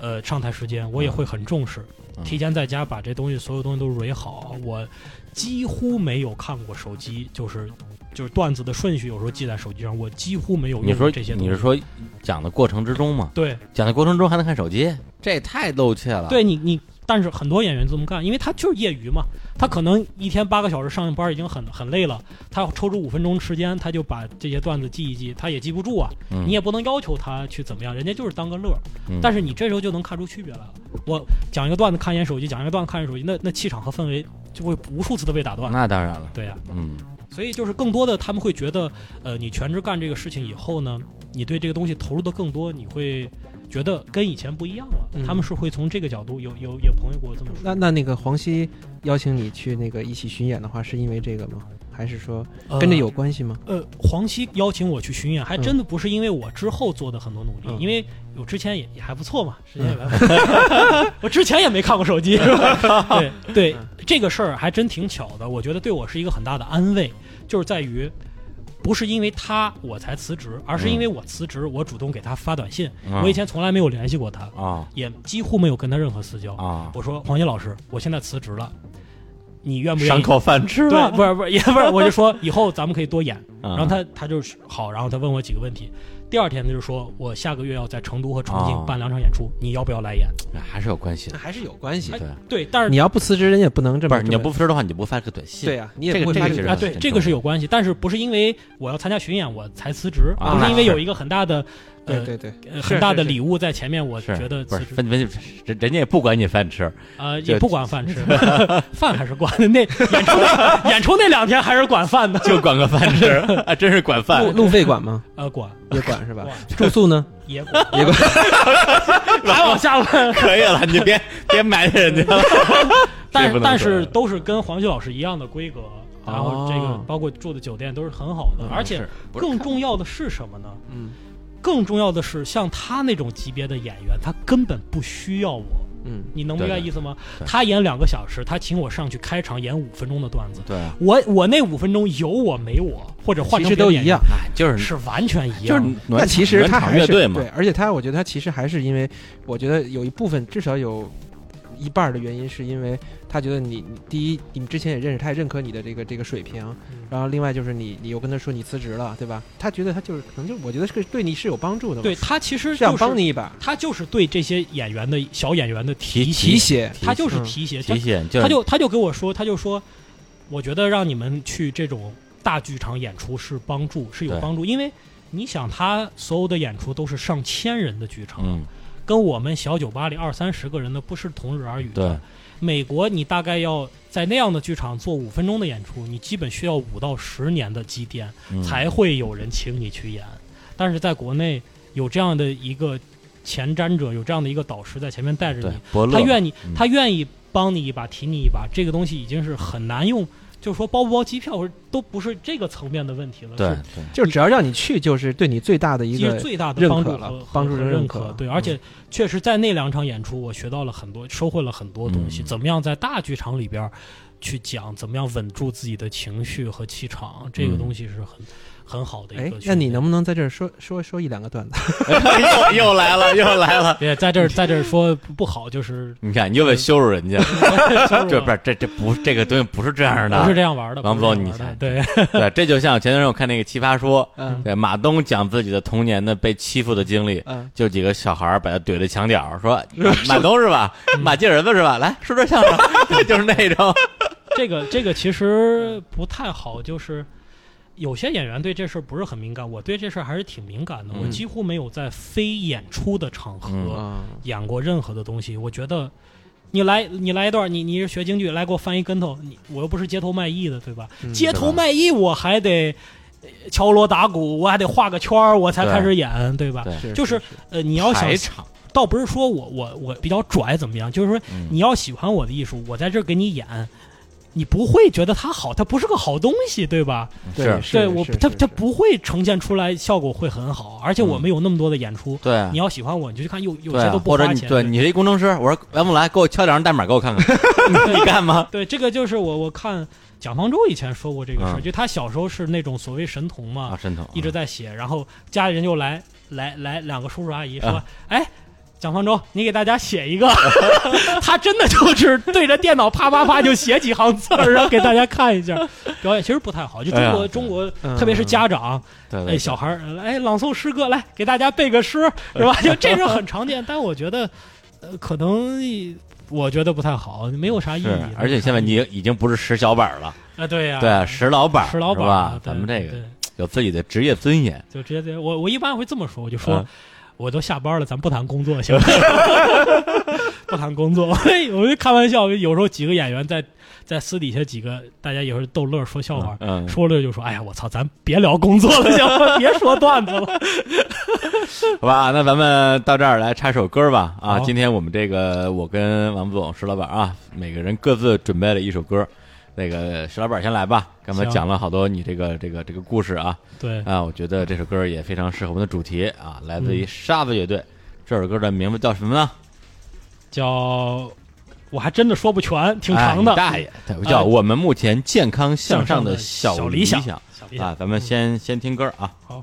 呃上台时间，我也会很重视，嗯提前在家把这东西所有东西都蕊好。我几乎没有看过手机，就是就是段子的顺序，有时候记在手机上，我几乎没有你说这些东西。你是说讲的过程之中吗？对讲的过程中还能看手机，这也太露怯了。对，你你，但是很多演员这么干，因为他就是业余嘛，他可能一天八个小时上班已经很很累了，他要抽出五分钟时间，他就把这些段子记一记，他也记不住啊。嗯你也不能要求他去怎么样，人家就是当个乐儿。嗯但是你这时候就能看出区别来了。我讲一个段子看一眼手机，讲一个段子看一眼手机，那那气场和氛围就会无数次的被打断。那当然了，对呀、嗯所以就是更多的他们会觉得，呃，你全职干这个事情以后呢，你对这个东西投入的更多，你会觉得跟以前不一样了。嗯他们是会从这个角度，有有有朋友给我这么说。那那那个黄西邀请你去那个一起巡演的话，是因为这个吗？还是说跟这有关系吗？呃，黄西邀请我去巡演，还真的不是因为我之后做的很多努力，嗯因为我之前也也还不错嘛，时间也还不错。[laughs] 我之前也没看过手机，[laughs] 是吧？对对，嗯这个事儿还真挺巧的，我觉得对我是一个很大的安慰，就是在于。不是因为他我才辞职，而是因为我辞职，我主动给他发短信。嗯我以前从来没有联系过他，啊也几乎没有跟他任何私交。啊，我说黄杰老师，我现在辞职了，你愿不愿意？赏口饭吃对，了，不是不是也不是，我就说以后咱们可以多演。[laughs] 然然后他他就是好，然后他问我几个问题。第二天他就说我下个月要在成都和重庆哦办两场演出，你要不要来演？还是有关系的。那还是有关系哎。对，对，但是你要不辞职，人也不能这么不是你要不辞职的话，你就不发这个短信。对呀，你也不会发个啊，对，这个是有关系，但是不是因为我要参加巡演我才辞职，啊不是因为有一个很大的呃对对对，很大的礼物在前面，我觉得不是辞职分分人人家也不管你饭吃，呃也不管饭吃，[laughs] 饭还是管的。那演出那演出那两天还是管饭的，就管个饭吃，[laughs] 啊真是管饭路。路费管吗？呃管也管是吧？住宿呢？[laughs] 也管，也管。还往下问。可以了，你别别埋汰人家了。但是但是都是跟黄旭老师一样的规格，然后这个哦包括住的酒店都是很好的，而且更重要的是什么呢？嗯更重要的是，像他那种级别的演员，他根本不需要我。嗯，你能明白意思吗？他演两个小时，他请我上去开场演五分钟的段子，对，我我那五分钟有我没我，或者换其成都一样。哎，就是是完全一就是样。暖那其实他还是乐队嘛对，，而且他我觉得他其实还是因为，我觉得有一部分至少有一半的原因是因为他觉得你你第一你们之前也认识，他也认可你的这个这个水平，嗯。然后另外就是你你又跟他说你辞职了，对吧？他觉得他就是可能就我觉得是个对你是有帮助的，对他其实是想就是帮你一把，他就是对这些演员的小演员的提提提携，他就是嗯提携，他提携他就他就跟我说，他就说，我觉得让你们去这种大剧场演出是帮助，是有帮助，因为你想他所有的演出都是上千人的剧场，嗯，跟我们小酒吧里二三十个人的不是同日而语的。对，美国你大概要在那样的剧场做五分钟的演出，你基本需要五到十年的积淀，嗯。才会有人请你去演。但是在国内有这样的一个前瞻者，有这样的一个导师在前面带着你，他愿意嗯。他愿意帮你一把，提你一把，这个东西已经是很难用，就是说包不包机票都不是这个层面的问题了，对对，就是只要让你去，就是对你最大的一个最大的认帮助可了和帮助的认可对，嗯。而且确实在那两场演出，我学到了很多，收获了很多东西。嗯。怎么样在大剧场里边去讲，怎么样稳住自己的情绪和气场，这个嗯。东西是很很好的一个哎。，那你能不能在这儿说说说一两个段子？又 [laughs] 又来了，又来了。别在这儿在这儿说不不好，就是你看，你又得羞辱人家，[laughs] 这不是这这不这个东西不是这样的，不是这样玩的，王总你对，对，这就像前段时间我看那个《奇葩说》，嗯对马东讲自己的童年的被欺负的经历，嗯，就几个小孩把他怼在墙角，说 [laughs] 马东是吧？嗯马进人子是吧？来说说相声，对就是那种，这个这个其实不太好，就是有些演员对这事儿不是很敏感，我对这事儿还是挺敏感的。嗯我几乎没有在非演出的场合演过任何的东西。我觉得你来你来一段，你你是学京剧，来给我翻一跟头，你我又不是街头卖艺的，对吧？嗯街头卖艺我还得呃敲锣打鼓，我还得画个圈儿，我才开始演，对吧？对是就是呃，你要想排场，倒不是说我我我比较拽怎么样，就是说嗯你要喜欢我的艺术，我在这儿给你演，你不会觉得它好，它不是个好东西，对吧？对是，对我，它它是是是不会呈现出来效果会很好，而且我嗯们有那么多的演出，对啊你要喜欢我，你就去看，有有些都不或者花钱。你对你是一工程师，我说来不来给我敲两张代码给我看看，[laughs] 你干吗？对这个就是我我看蒋方舟以前说过这个事儿，嗯就他小时候是那种所谓神童嘛，啊，神童一直在写，然后家里人就来来来两个叔叔阿姨说啊，哎。蒋方舟，你给大家写一个，[laughs] 他真的就是对着电脑啪啪啪就写几行字儿，然后给大家看一下。[laughs] 表演其实不太好，就中国、哎中国，嗯。特别是家长，哎，小孩儿，哎，朗诵诗歌，来给大家背个诗，是吧？[laughs] 就这是很常见，但我觉得，呃，可能我觉得不太好，没有啥意义。，而且现在你已经不是石小板了，啊，对呀，对啊，石老板儿石老板咱们这个有自己的职业尊严，就直接我我一般会这么说，我就说。嗯我都下班了，咱不谈工作行吗？[laughs] 不谈工作，[laughs] 我就开玩笑。有时候几个演员在在私底下几个大家也是逗乐说笑话，嗯，说了就说：“哎呀，我操，咱别聊工作了，行吗？[laughs] 别说段子了。好吧，那咱们到这儿来插首歌吧。啊，今天我们这个我跟王总、石老板啊，每个人各自准备了一首歌。那个石老板先来吧，刚才讲了好多你这个这个这个故事啊，”对，啊，我觉得这首歌也非常适合我们的主题啊，来自于嗯沙子乐队。这首歌的名字叫什么呢？叫我还真的说不全，挺哎长的。你大爷，对叫哎我们目前健康向上的小理理想想小理想啊，咱们先先听歌啊。好。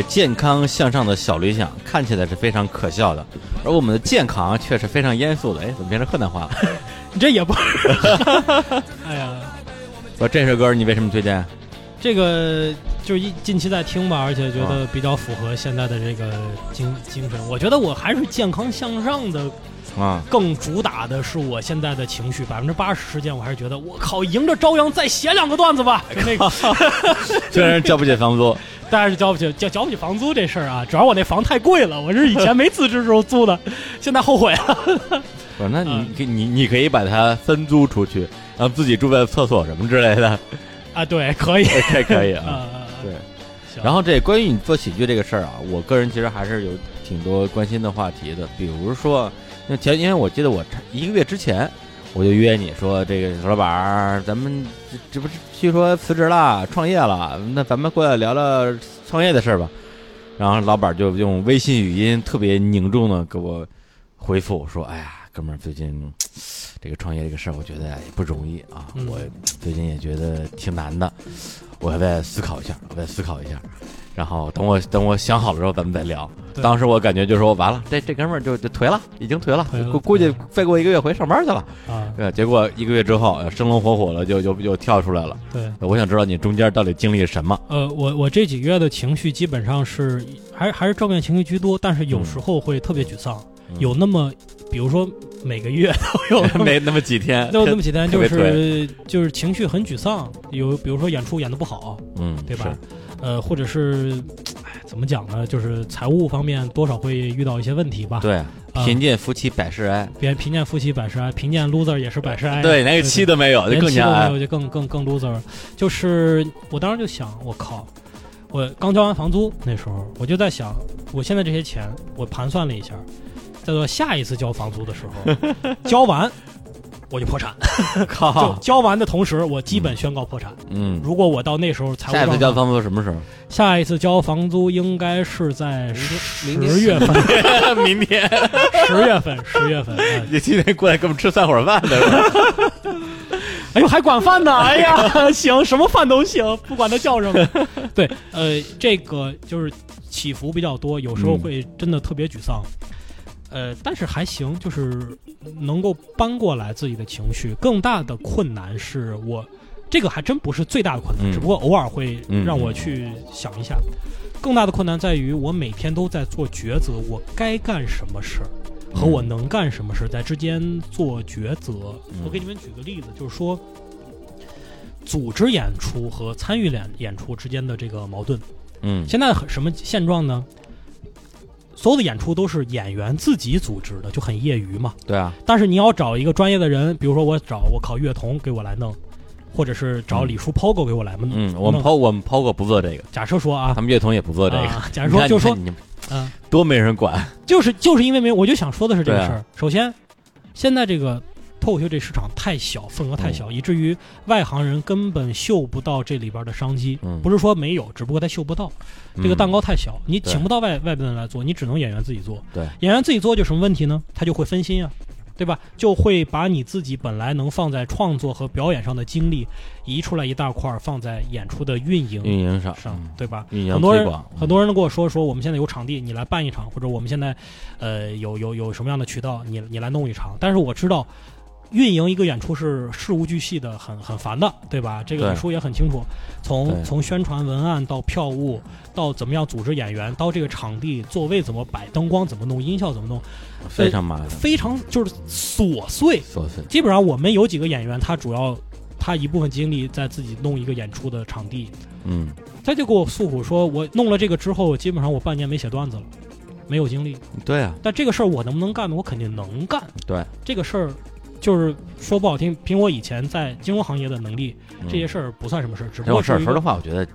些健康向上的小理想看起来是非常可笑的，而我们的健康却是非常严肃的。哎，怎么变成河南话了？[laughs] 你这也不是，[laughs] 哎呀，我这首歌你为什么推荐？这个就是一近期在听吧，而且觉得比较符合现在的这个精精神。我觉得我还是健康向上的啊，更主打的是我现在的情绪，百分之八十时间我还是觉得我靠，迎着朝阳再写两个段子吧。就那个，[laughs] 虽然交不起房租，但是交不起交交不起房租这事儿啊，主要我那房太贵了，我是以前没辞职时候租的，现在后悔了。不是，那你可你你可以把它分租出去，然后自己住在厕所什么之类的。啊，对，可以，[laughs] 这可以啊。啊，对。行然后这关于你做喜剧这个事儿啊，我个人其实还是有挺多关心的话题的。比如说，那前因为我记得我一个月之前我就约你说，这个石老板儿，咱们这这不是据说辞职了，创业了，那咱们过来聊聊创业的事儿吧。然后老板就用微信语音特别凝重的给我回复说：“哎呀，哥们儿，最近这个创业这个事儿，我觉得也不容易啊，嗯我最近也觉得挺难的，我还在思考一下，我再思考一下。然后等我等我想好了之后，咱们再聊。当时我感觉就说，完了，这这哥们儿就就颓了，已经颓了，估估计再过一个月回上班去了。啊，对，结果一个月之后，呃生龙活虎了，就就就跳出来了。对。我想知道你中间到底经历了什么？呃，我我这几个月的情绪基本上是还还是正面情绪居多，但是有嗯时候会特别沮丧，嗯有那么比如说每个月都有 [laughs] 那没那么几天，都 [laughs] 有那么几天，就是就是情绪很沮丧，有比如说演出演的不好，嗯，对吧？呃，或者是，哎，怎么讲呢？就是财务方面多少会遇到一些问题吧。对，啊贫贱夫妻百事哀。别贫贱夫妻百事哀，贫贱 loser 也是百事哀。对，连个妻都没有，就连更加哀妻都没有，就更更更 loser。就是我当时就想，我靠，我刚交完房租那时候，我就在想，我现在这些钱，我盘算了一下，在做下一次交房租的时候，[laughs] 交完我就破产。[laughs] [laughs] 就。交完的同时，我基本宣告破产。嗯，如果我到那时候财务下一次交房租什么时候？下一次交房租应该是在十月份，[laughs] 明天。十月份，十月份。哎你今天过来给我们吃散伙饭的是吧？哎呦，还管饭呢！哎呀，行，什么饭都行，不管他叫什么。对，呃，这个就是起伏比较多，有时候嗯会真的特别沮丧。呃，但是还行，就是能够搬过来自己的情绪。更大的困难是我，这个还真不是最大的困难，嗯只不过偶尔会嗯让我去想一下。更大的困难在于我每天都在做抉择，我该干什么事儿。和我能干什么事儿在之间做抉择。嗯我给你们举个例子，就是说，组织演出和参与演演出之间的这个矛盾。嗯现在很什么现状呢？所有的演出都是演员自己组织的，就很业余嘛。对啊，但是你要找一个专业的人，比如说我找我考乐童给我来弄，或者是找李叔 POGO 给我来弄。嗯，我们弄 PO 我们 POGO 不做这个，假设说啊他，们乐童也不做这个。啊 [laughs] 假如说就说嗯，多没人管。就是就是因为没有，我就想说的是这个事儿。首先，现在这个脱口秀这市场太小，份额太嗯小，以至于外行人根本嗅不到这里边的商机。嗯不是说没有，只不过他嗅不到。这个蛋糕太小，你请不到外外边的人来做，你只能演员自己做。对，演员自己做就什么问题呢？他就会分心啊，对吧？就会把你自己本来能放在创作和表演上的精力移出来一大块儿，放在演出的运营运营上上，嗯对吧？运营很多人很多人都跟我说说，我们现在有场地，你来办一场，或者我们现在，呃，有有有什么样的渠道，你你来弄一场。但是我知道，运营一个演出是事无巨细的，很很烦的，对吧？这个对李叔也很清楚，从从宣传文案到票务，到怎么样组织演员，到这个场地座位怎么摆，灯光怎么弄，音效怎么弄，非常麻烦，非常就是琐碎。琐碎。基本上我们有几个演员，他主要他一部分精力在自己弄一个演出的场地，嗯，他就给我诉苦说，我弄了这个之后，基本上我半年没写段子了，没有精力。对啊，但这个事儿我能不能干呢？我肯定能干。对，这个事儿就是说不好听，凭我以前在金融行业的能力，嗯这些事儿不算什么事儿，只不过事儿，说实话，我觉得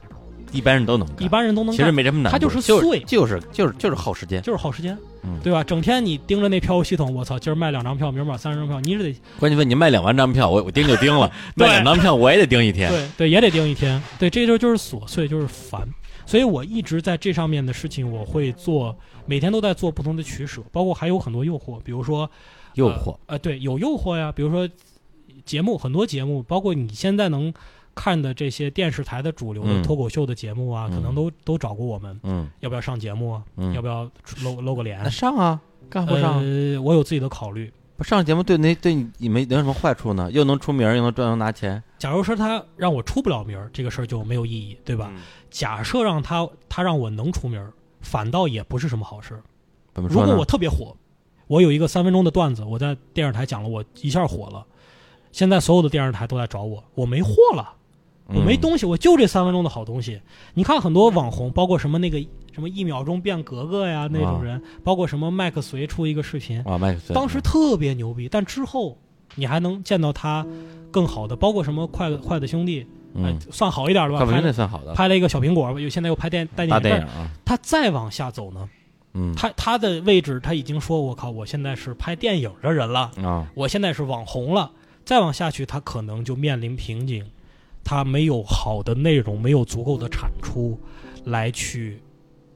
一般人都能干，一般人都能其实，没什么难度，他就是就是碎就是就是就是耗时间。就是耗时间，嗯对吧？整天你盯着那票务系统，我操，今儿卖两张票，明儿买三张票，你是得关键问你卖两万张票，我我盯就盯了，对 [laughs] 卖两张票我也得盯一天。对对，也得盯一天。对，这就就是琐碎，就是烦。所以我一直在这上面的事情，我会做，每天都在做不同的取舍，包括还有很多诱惑，比如说诱惑，呃，对，有诱惑呀，比如说节目，很多节目，包括你现在能看的这些电视台的主流的嗯脱口秀的节目啊，嗯可能都都找过我们，嗯要不要上节目啊？嗯，要不要露露个脸？上啊，干不上？呃，我有自己的考虑。不上节目对那对你你没有什么坏处呢？又能出名，又能赚，又能拿钱，假如说他让我出不了名，这个事儿就没有意义，对吧？嗯？假设让他他让我能出名，反倒也不是什么好事。怎么说？如果我特别火，我有一个三分钟的段子，我在电视台讲了，我一下火了。现在所有的电视台都在找我，我没货了，我没嗯。东西，我就这三分钟的好东西。你看很多网红，包括什么那个什么一秒钟变格格呀那种人，包括什么麦克随出一个视频，啊，麦克斯当时特别牛逼，但之后你还能见到他更好的，包括什么快筷子兄弟，算好一点的吧，快不拍了那算好的拍了一个小苹果，又现在又拍电带电影，电影啊，他再往下走呢，嗯。他他的位置他已经说，我靠，我现在是拍电影的人了，啊，我现在是网红了，再往下去，他可能就面临瓶颈，他没有好的内容，没有足够的产出来去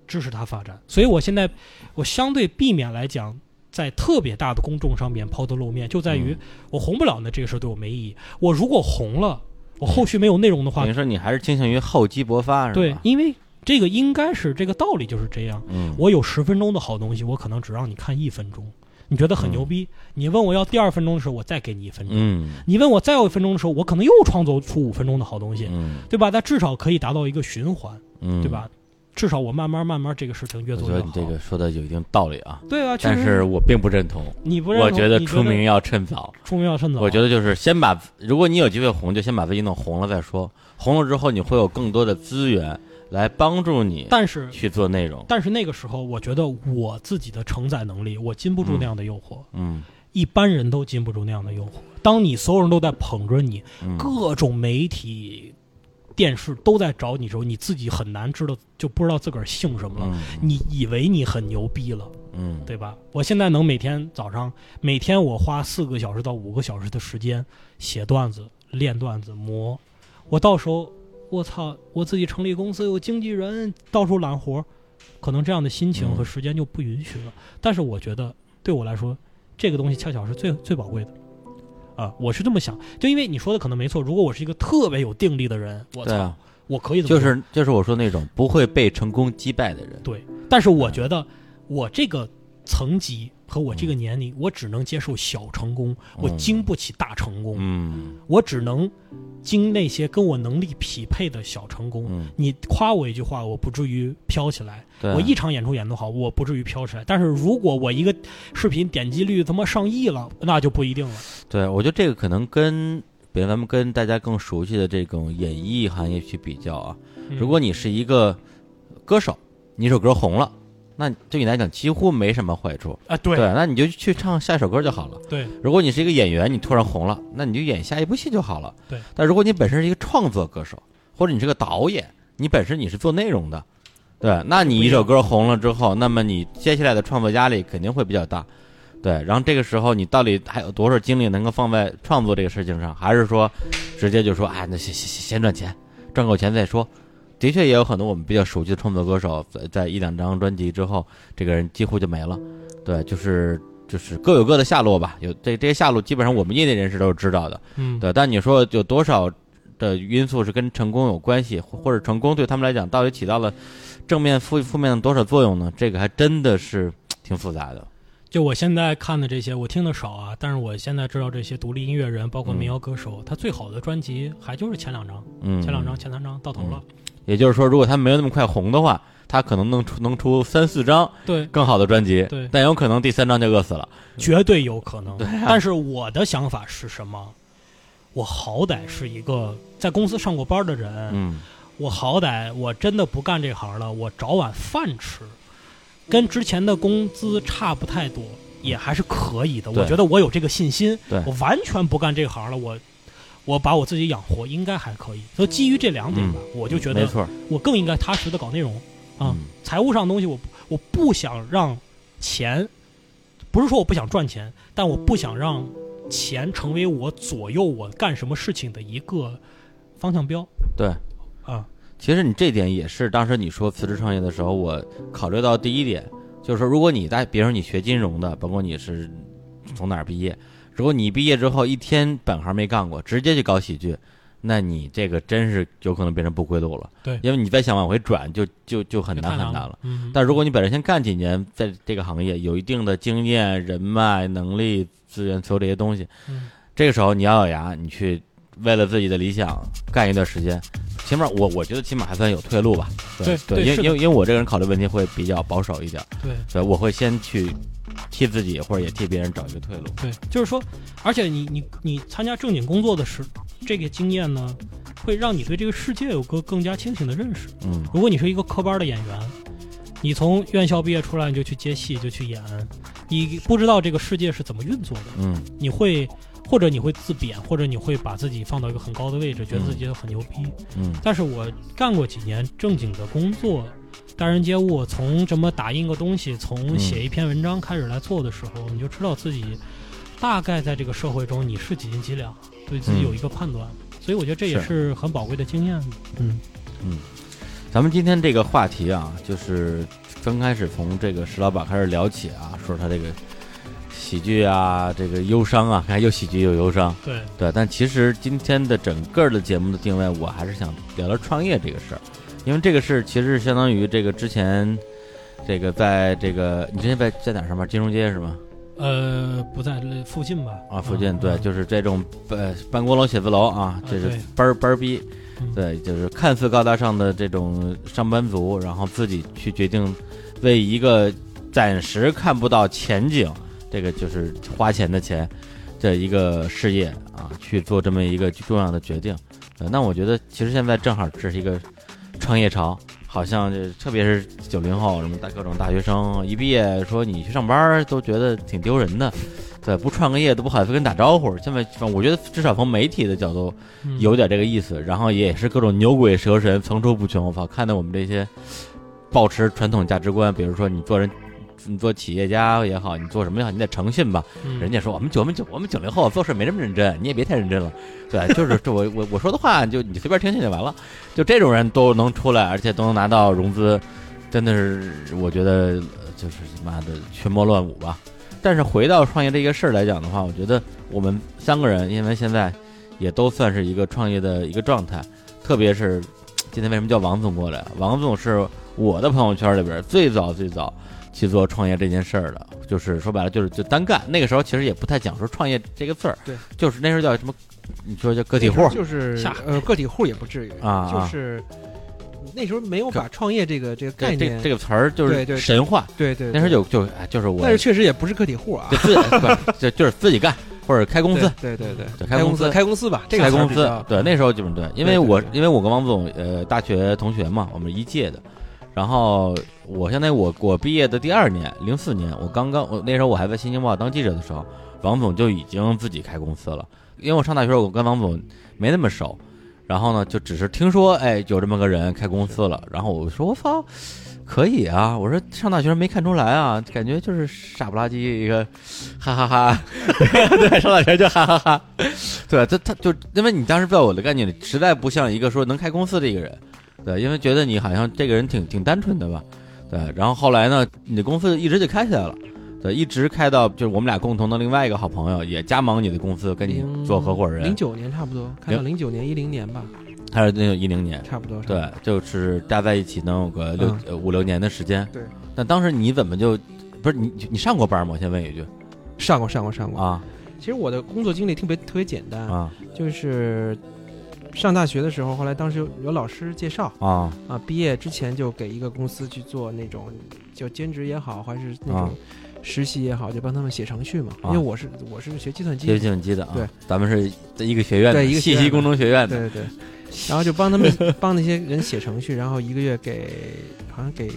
支持他发展，所以我现在我相对避免来讲。在特别大的公众上面抛头露面，就在于嗯我红不了，那这个事儿对我没意义。我如果红了，我后续没有内容的话等于，说你还是倾向于厚积薄发，是吧？对，因为这个应该是这个道理就是这样。嗯，我有十分钟的好东西，我可能只让你看一分钟，你觉得很牛逼。你问我要第二分钟的时候，我再给你一分钟。嗯你问我再有一分钟的时候，我可能又创作出五分钟的好东西，嗯对吧？但至少可以达到一个循环，嗯，对？吧？至少我慢慢慢慢这个事情越做越我觉得。你这个说的有一定道理啊，对啊，但是我并不认同。你不认同我觉得出名要趁早。出名要趁早。我觉得就是先把，如果你有机会红，就先把自己弄红了再说。红了之后，你会有更多的资源来帮助你但是去做内容。但是那个时候，我觉得我自己的承载能力，我禁不住那样的诱惑。嗯一般人都禁不住那样的诱惑。当你所有人都在捧着你，嗯，各种媒体、电视都在找你的时候，你自己很难知道，就不知道自个儿姓什么了。嗯你以为你很牛逼了，嗯对吧？我现在能每天早上，每天我花四个小时到五个小时的时间写段子、练段子、磨。我到时候，我操，我自己成立公司，有经纪人，到处揽活儿，可能这样的心情和嗯时间就不允许了。但是我觉得，对我来说，这个东西恰巧是最最宝贵的。啊，我是这么想，就因为你说的可能没错。如果我是一个特别有定力的人，我操，啊，我可以就是就是我说那种不会被成功击败的人。对，但是我觉得我这个层级和我这个年龄，我只能接受小成功，我嗯经不起大成功，嗯我只能经那些跟我能力匹配的小成功。嗯，你夸我一句话，我不至于飘起来；对啊，我一场演出演得好，我不至于飘起来。但是如果我一个视频点击率他妈上亿了，那就不一定了。对，我觉得这个可能跟，比如咱们跟大家更熟悉的这种演艺行业去比较啊，嗯如果你是一个歌手，你一首歌红了，那对你来讲几乎没什么坏处。啊，对对，那你就去唱下一首歌就好了。对如果你是一个演员，你突然红了，那你就演下一部戏就好了。对。但如果你本身是一个创作歌手，或者你是个导演，你本身你是做内容的，对，那你一首歌红了之后，那么你接下来的创作压力肯定会比较大。对，然后这个时候你到底还有多少精力能够放在创作这个事情上，还是说直接就说，哎，那先先先先赚钱，赚够钱再说。的确也有很多我们比较熟悉的创作歌手，在在一两张专辑之后，这个人几乎就没了。对，就是就是各有各的下落吧。有这这些下落，基本上我们业内人士都是知道的。嗯，对，但你说有多少的因素是跟成功有关系，或或者成功对他们来讲到底起到了正面、负负面的多少作用呢？这个还真的是挺复杂的。就我现在看的这些，我听的少啊，但是我现在知道这些独立音乐人，包括嗯民谣歌手，他最好的专辑还就是前两张，嗯，前两张、前三张到头了。也就是说，如果他没有那么快红的话，他可能能出能出三四张对，更好的专辑，对但有可能第三张就饿死了。绝对有可能。对啊但是我的想法是什么？我好歹是一个在公司上过班的人，嗯我好歹我真的不干这行了，我找碗饭吃，跟之前的工资差不太多，也还是可以的。对我觉得我有这个信心，对我完全不干这行了，我我把我自己养活应该还可以。所以基于这两点吧，我就觉得没错我更应该踏实的搞内容。啊嗯财务上的东西我，我不想让钱，不是说我不想赚钱，但我不想让钱成为我左右我干什么事情的一个方向标对。啊。其实你这点也是当时你说辞职创业的时候，我考虑到第一点，就是说，如果你在，比如说你学金融的，包括你是从哪儿毕业，如果你毕业之后一天本行没干过，直接去搞喜剧，那你这个真是有可能变成不归路了。对因为你再想往回转，就就就很难难很难了。。嗯，但如果你本身先干几年，在这个行业有一定的经验、人脉、能力、资源，所有这些东西，嗯这个时候你咬咬牙，你去为了自己的理想干一段时间，起码我我觉得起码还算有退路吧。对对，因因为因为我这个人考虑问题会比较保守一点，对所以，我会先去替自己或者也替别人找一个退路。对，就是说，而且你你你参加正经工作的时，这个经验呢，会让你对这个世界有个更加清醒的认识。嗯如果你是一个科班的演员，你从院校毕业出来你就去接戏就去演，你不知道这个世界是怎么运作的，嗯你会或者你会自贬，或者你会把自己放到一个很高的位置，觉得自己很牛逼。嗯但是我干过几年正经的工作，待人接物，从什么打印个东西，从嗯写一篇文章开始来做的时候，你就知道自己大概在这个社会中你是几斤几两，对自己嗯有一个判断。所以我觉得这也是很宝贵的经验。嗯，咱们今天这个话题啊，就是刚开始从这个石老板开始聊起啊，说他这个喜剧啊，这个忧伤啊，看又喜剧又忧伤，对，对。但其实今天的整个的节目的定位，我还是想聊聊创业这个事儿，因为这个事其实是相当于这个之前这个在这个你之前在在哪儿上班？金融街是吗？呃，不在附近吧？啊，附近嗯对，就是这种呃办公楼、写字楼啊，这是对班儿班儿逼，嗯对，就是看似高大上的这种上班族，然后自己去决定为一个暂时看不到前景，这个就是花钱的钱的一个事业啊，去做这么一个重要的决定。呃，那我觉得其实现在正好这是一个创业潮，好像这特别是九零后什么大各种大学生一毕业说你去上班都觉得挺丢人的，对，不创个业都不好意思跟人打招呼。现在我觉得至少从媒体的角度嗯有点这个意思，然后也是各种牛鬼蛇神层出不穷。我操，看到我们这些保持传统价值观，比如说你做人。你做企业家也好，你做什么也好，你得诚信吧。嗯人家说我们九我们九我们九零后做事没这么认真，你也别太认真了。对，就是这我我我说的话就你随便听听就完了。就这种人都能出来，而且都能拿到融资，真的是我觉得呃就是妈的群魔乱舞吧。但是回到创业这个事儿来讲的话，我觉得我们三个人，因为现在也都算是一个创业的一个状态，特别是今天为什么叫王总过来？王总是我的朋友圈里边最早最早去做创业这件事儿的，就是说白了就是就单干。那个时候其实也不太讲说创业这个字儿，对，就是那时候叫什么？你说叫个体户就是下呃个体户也不至于啊啊就是那时候没有把创业这个这个概念，这个词儿就是对对神话。对对，那时候就就哎就是我但是确实也不是个体户啊就，就就是自己干或者开公司，对对对对开公司开公司吧，这个开公司对，那时候基本对，因为对对我对因为我跟王总呃大学同学嘛，我们一届的，然后我相当于我我毕业的第二年，零四年，我刚刚我那时候我还在《新京报》当记者的时候，王总就已经自己开公司了，因为我上大学我跟王总没那么熟，然后呢就只是听说哎有这么个人开公司了，然后我说我操。可以啊，我说上大学没看出来啊，感觉就是傻不拉几一个，哈哈哈。[laughs] 对，上大学就哈哈哈。对，他他就因为你当时在我的概念里，实在不像一个说能开公司的一个人，对，因为觉得你好像这个人挺挺单纯的吧，对，然后后来呢，你的公司一直就开起来了，对，一直开到就是我们俩共同的另外一个好朋友也加盟你的公司，跟你做合伙人零，九年差不多，开到零九年一零年吧，他是那个一零年，差不多。对，就是加在一起能有个六、五六年的时间，对。但当时你怎么就不是你你上过班吗？我先问一句上过上过上过。啊其实我的工作经历特别特别简单，啊就是上大学的时候，后来当时有有老师介绍啊啊，毕业之前就给一个公司去做那种就兼职也好，还是那啊种实习也好，就帮他们写程序嘛。啊因为我是我是学计算机学，计算机的啊，对，咱们是一个学院的，对一个信息工程学院的，对对对，然后就帮他们 [laughs] 帮那些人写程序，然后一个月给好像给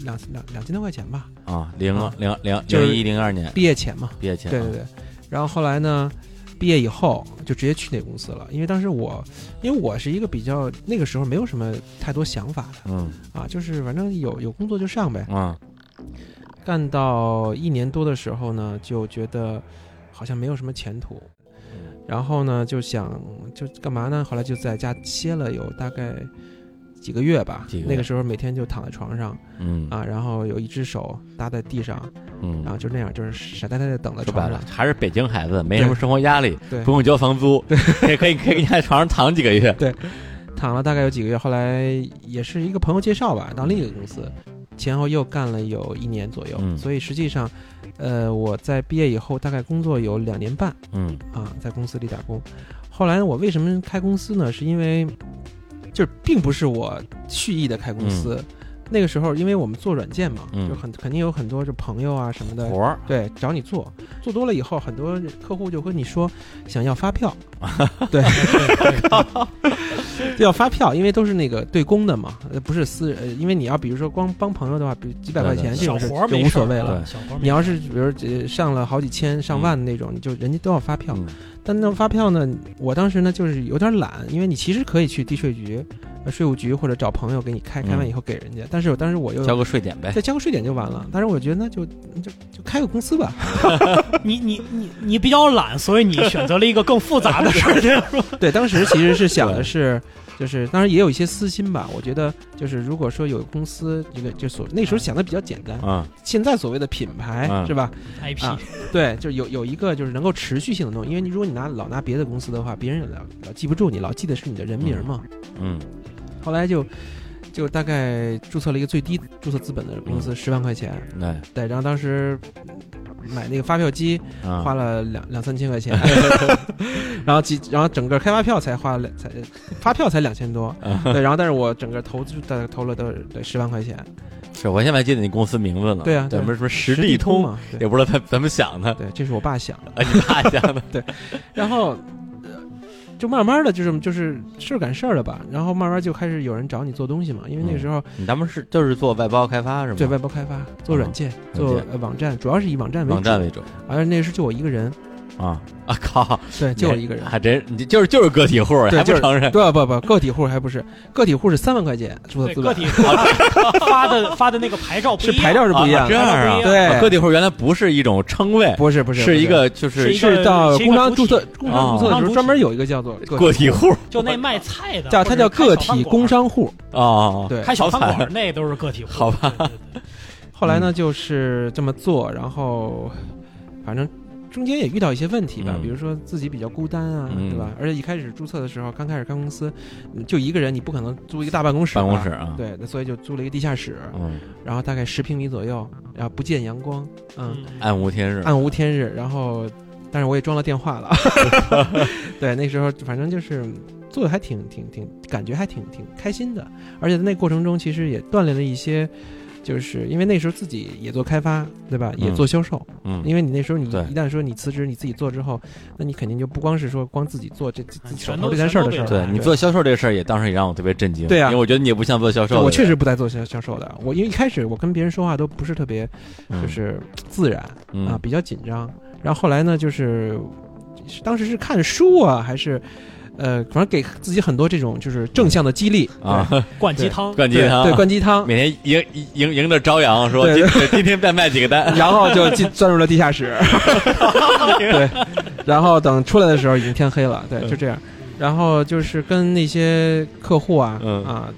两两两千多块钱吧，啊，零啊零零就一零二年毕业前嘛。毕业前，对对对，然后后来呢，毕业以后就直接去那公司了，因为当时我，因为我是一个比较那个时候没有什么太多想法的。嗯。啊，就是反正有有工作就上呗。啊。干到一年多的时候呢，就觉得好像没有什么前途，然后呢就想就干嘛呢？后来就在家歇了有大概几个月吧那个时候每天就躺在床上嗯。啊，然后有一只手搭在地上，嗯。然后就那样，就是傻呆呆的等在床上。了还是北京孩子，没什么生活压力，对。不用交房租，也可以可以在床上躺几个月。对。躺了大概有几个月，后来也是一个朋友介绍吧，到另一个公司，前后又干了有一年左右，嗯。所以实际上，呃，我在毕业以后大概工作有两年半嗯。啊，在公司里打工。后来我为什么开公司呢？是因为就是并不是我蓄意的开公司，那个时候因为我们做软件嘛，嗯。就很肯定有很多就朋友啊什么的。活儿。对，找你做，做多了以后，很多客户就跟你说想要发票，[laughs] 对，就 [laughs] 要发票，因为都是那个对公的嘛，呃，不是私因为你要比如说光帮朋友的话，比如几百块钱这种活儿就无所谓了。小活儿你要是比如呃上了好几千、上万的那种，你就人家都要发票。嗯但那发票呢，我当时呢就是有点懒，因为你其实可以去地税局、呃税务局或者找朋友给你开，开完以后给人家。但是我当时我又交个税点呗。再交个税点就完了。但是我觉得那就就就开个公司吧。[laughs] 你你你你比较懒，所以你选择了一个更复杂的事儿，这样说。对，当时其实是想的是，就是当然也有一些私心吧。我觉得就是如果说有公司这个就所那时候想的比较简单，啊现在所谓的品牌、嗯是吧？IP 啊对，就有有一个就是能够持续性的东西，因为你如果你拿老拿别的公司的话，别人老老记不住你，老记得是你的人名嘛。嗯后来就就大概注册了一个最低注册资本的公司，十万块钱。对对，然后当时买那个发票机啊花了两两三千块钱，[laughs] 然后几然后整个开发票才花了才发票才两千多，啊对，然后但是我整个投资大概投了都得十万块钱，是我现在还记得你公司名字呢。对啊对什么什么实地地通，嘛，对也不知道他怎么想的。对，这是我爸想的，啊，你爸想的。对然后。呃就慢慢的就是就是事儿赶事儿了吧，然后慢慢就开始有人找你做东西嘛，因为那个时候你咱们是就是做外包开发是吗？对外包开发、做软件、做呃网站，主要是以网站为主，网站为主而那时候就我一个人，啊啊靠！对，就是一个人，还真你就是就是个体户，对就是还不承认？不不不，个体户还不是个体户是三万块钱注册资本，个体 [laughs] 户发的发的那个牌照是牌照是不一样这样啊，对啊个体户原来不是一种称谓，不是不是是一个就是是到工商注册工商注册的时候哦专门有一个叫做个体户就那卖菜的，叫它叫个体工商，商户，啊。对。开小餐馆那都是个体户。好吧对，对对后来呢就是这么做，然后反正中间也遇到一些问题吧，嗯。比如说自己比较孤单啊，嗯。对吧？而且一开始注册的时候，刚开始开公司嗯就一个人，你不可能租一个大办公室，办公室啊。对，那所以就租了一个地下室，嗯，然后大概十平米左右，然后不见阳光，嗯，嗯。暗无天日，暗无天日，然后但是我也装了电话了，[laughs] 对，那时候反正就是做的还挺挺挺，感觉还挺挺开心的，而且在那过程中其实也锻炼了一些。就是因为那时候自己也做开发，对吧？也做销售，嗯，因为你那时候你一旦说你辞职你自己做之后，那你肯定就不光是说光自己做这自己手头这件事儿的事儿。对你做销售这个事儿也当时也让我特别震惊，对啊因为我觉得你也不像做销售的，我确实不在做销销售的，我因为一开始我跟别人说话都不是特别嗯。就是自然，嗯。啊，比较紧张。然后后来呢，就是是当时是看书啊，还是呃，反正给自己很多这种就是正向的激励啊，灌鸡汤，灌鸡汤，对对，灌鸡汤，每天迎迎迎着朝阳说对今今天再卖几个单，[laughs] 然后就进钻入了地下室，[laughs] 对，然后等出来的时候已经天黑了，对，就这样。然后就是跟那些客户啊，嗯啊，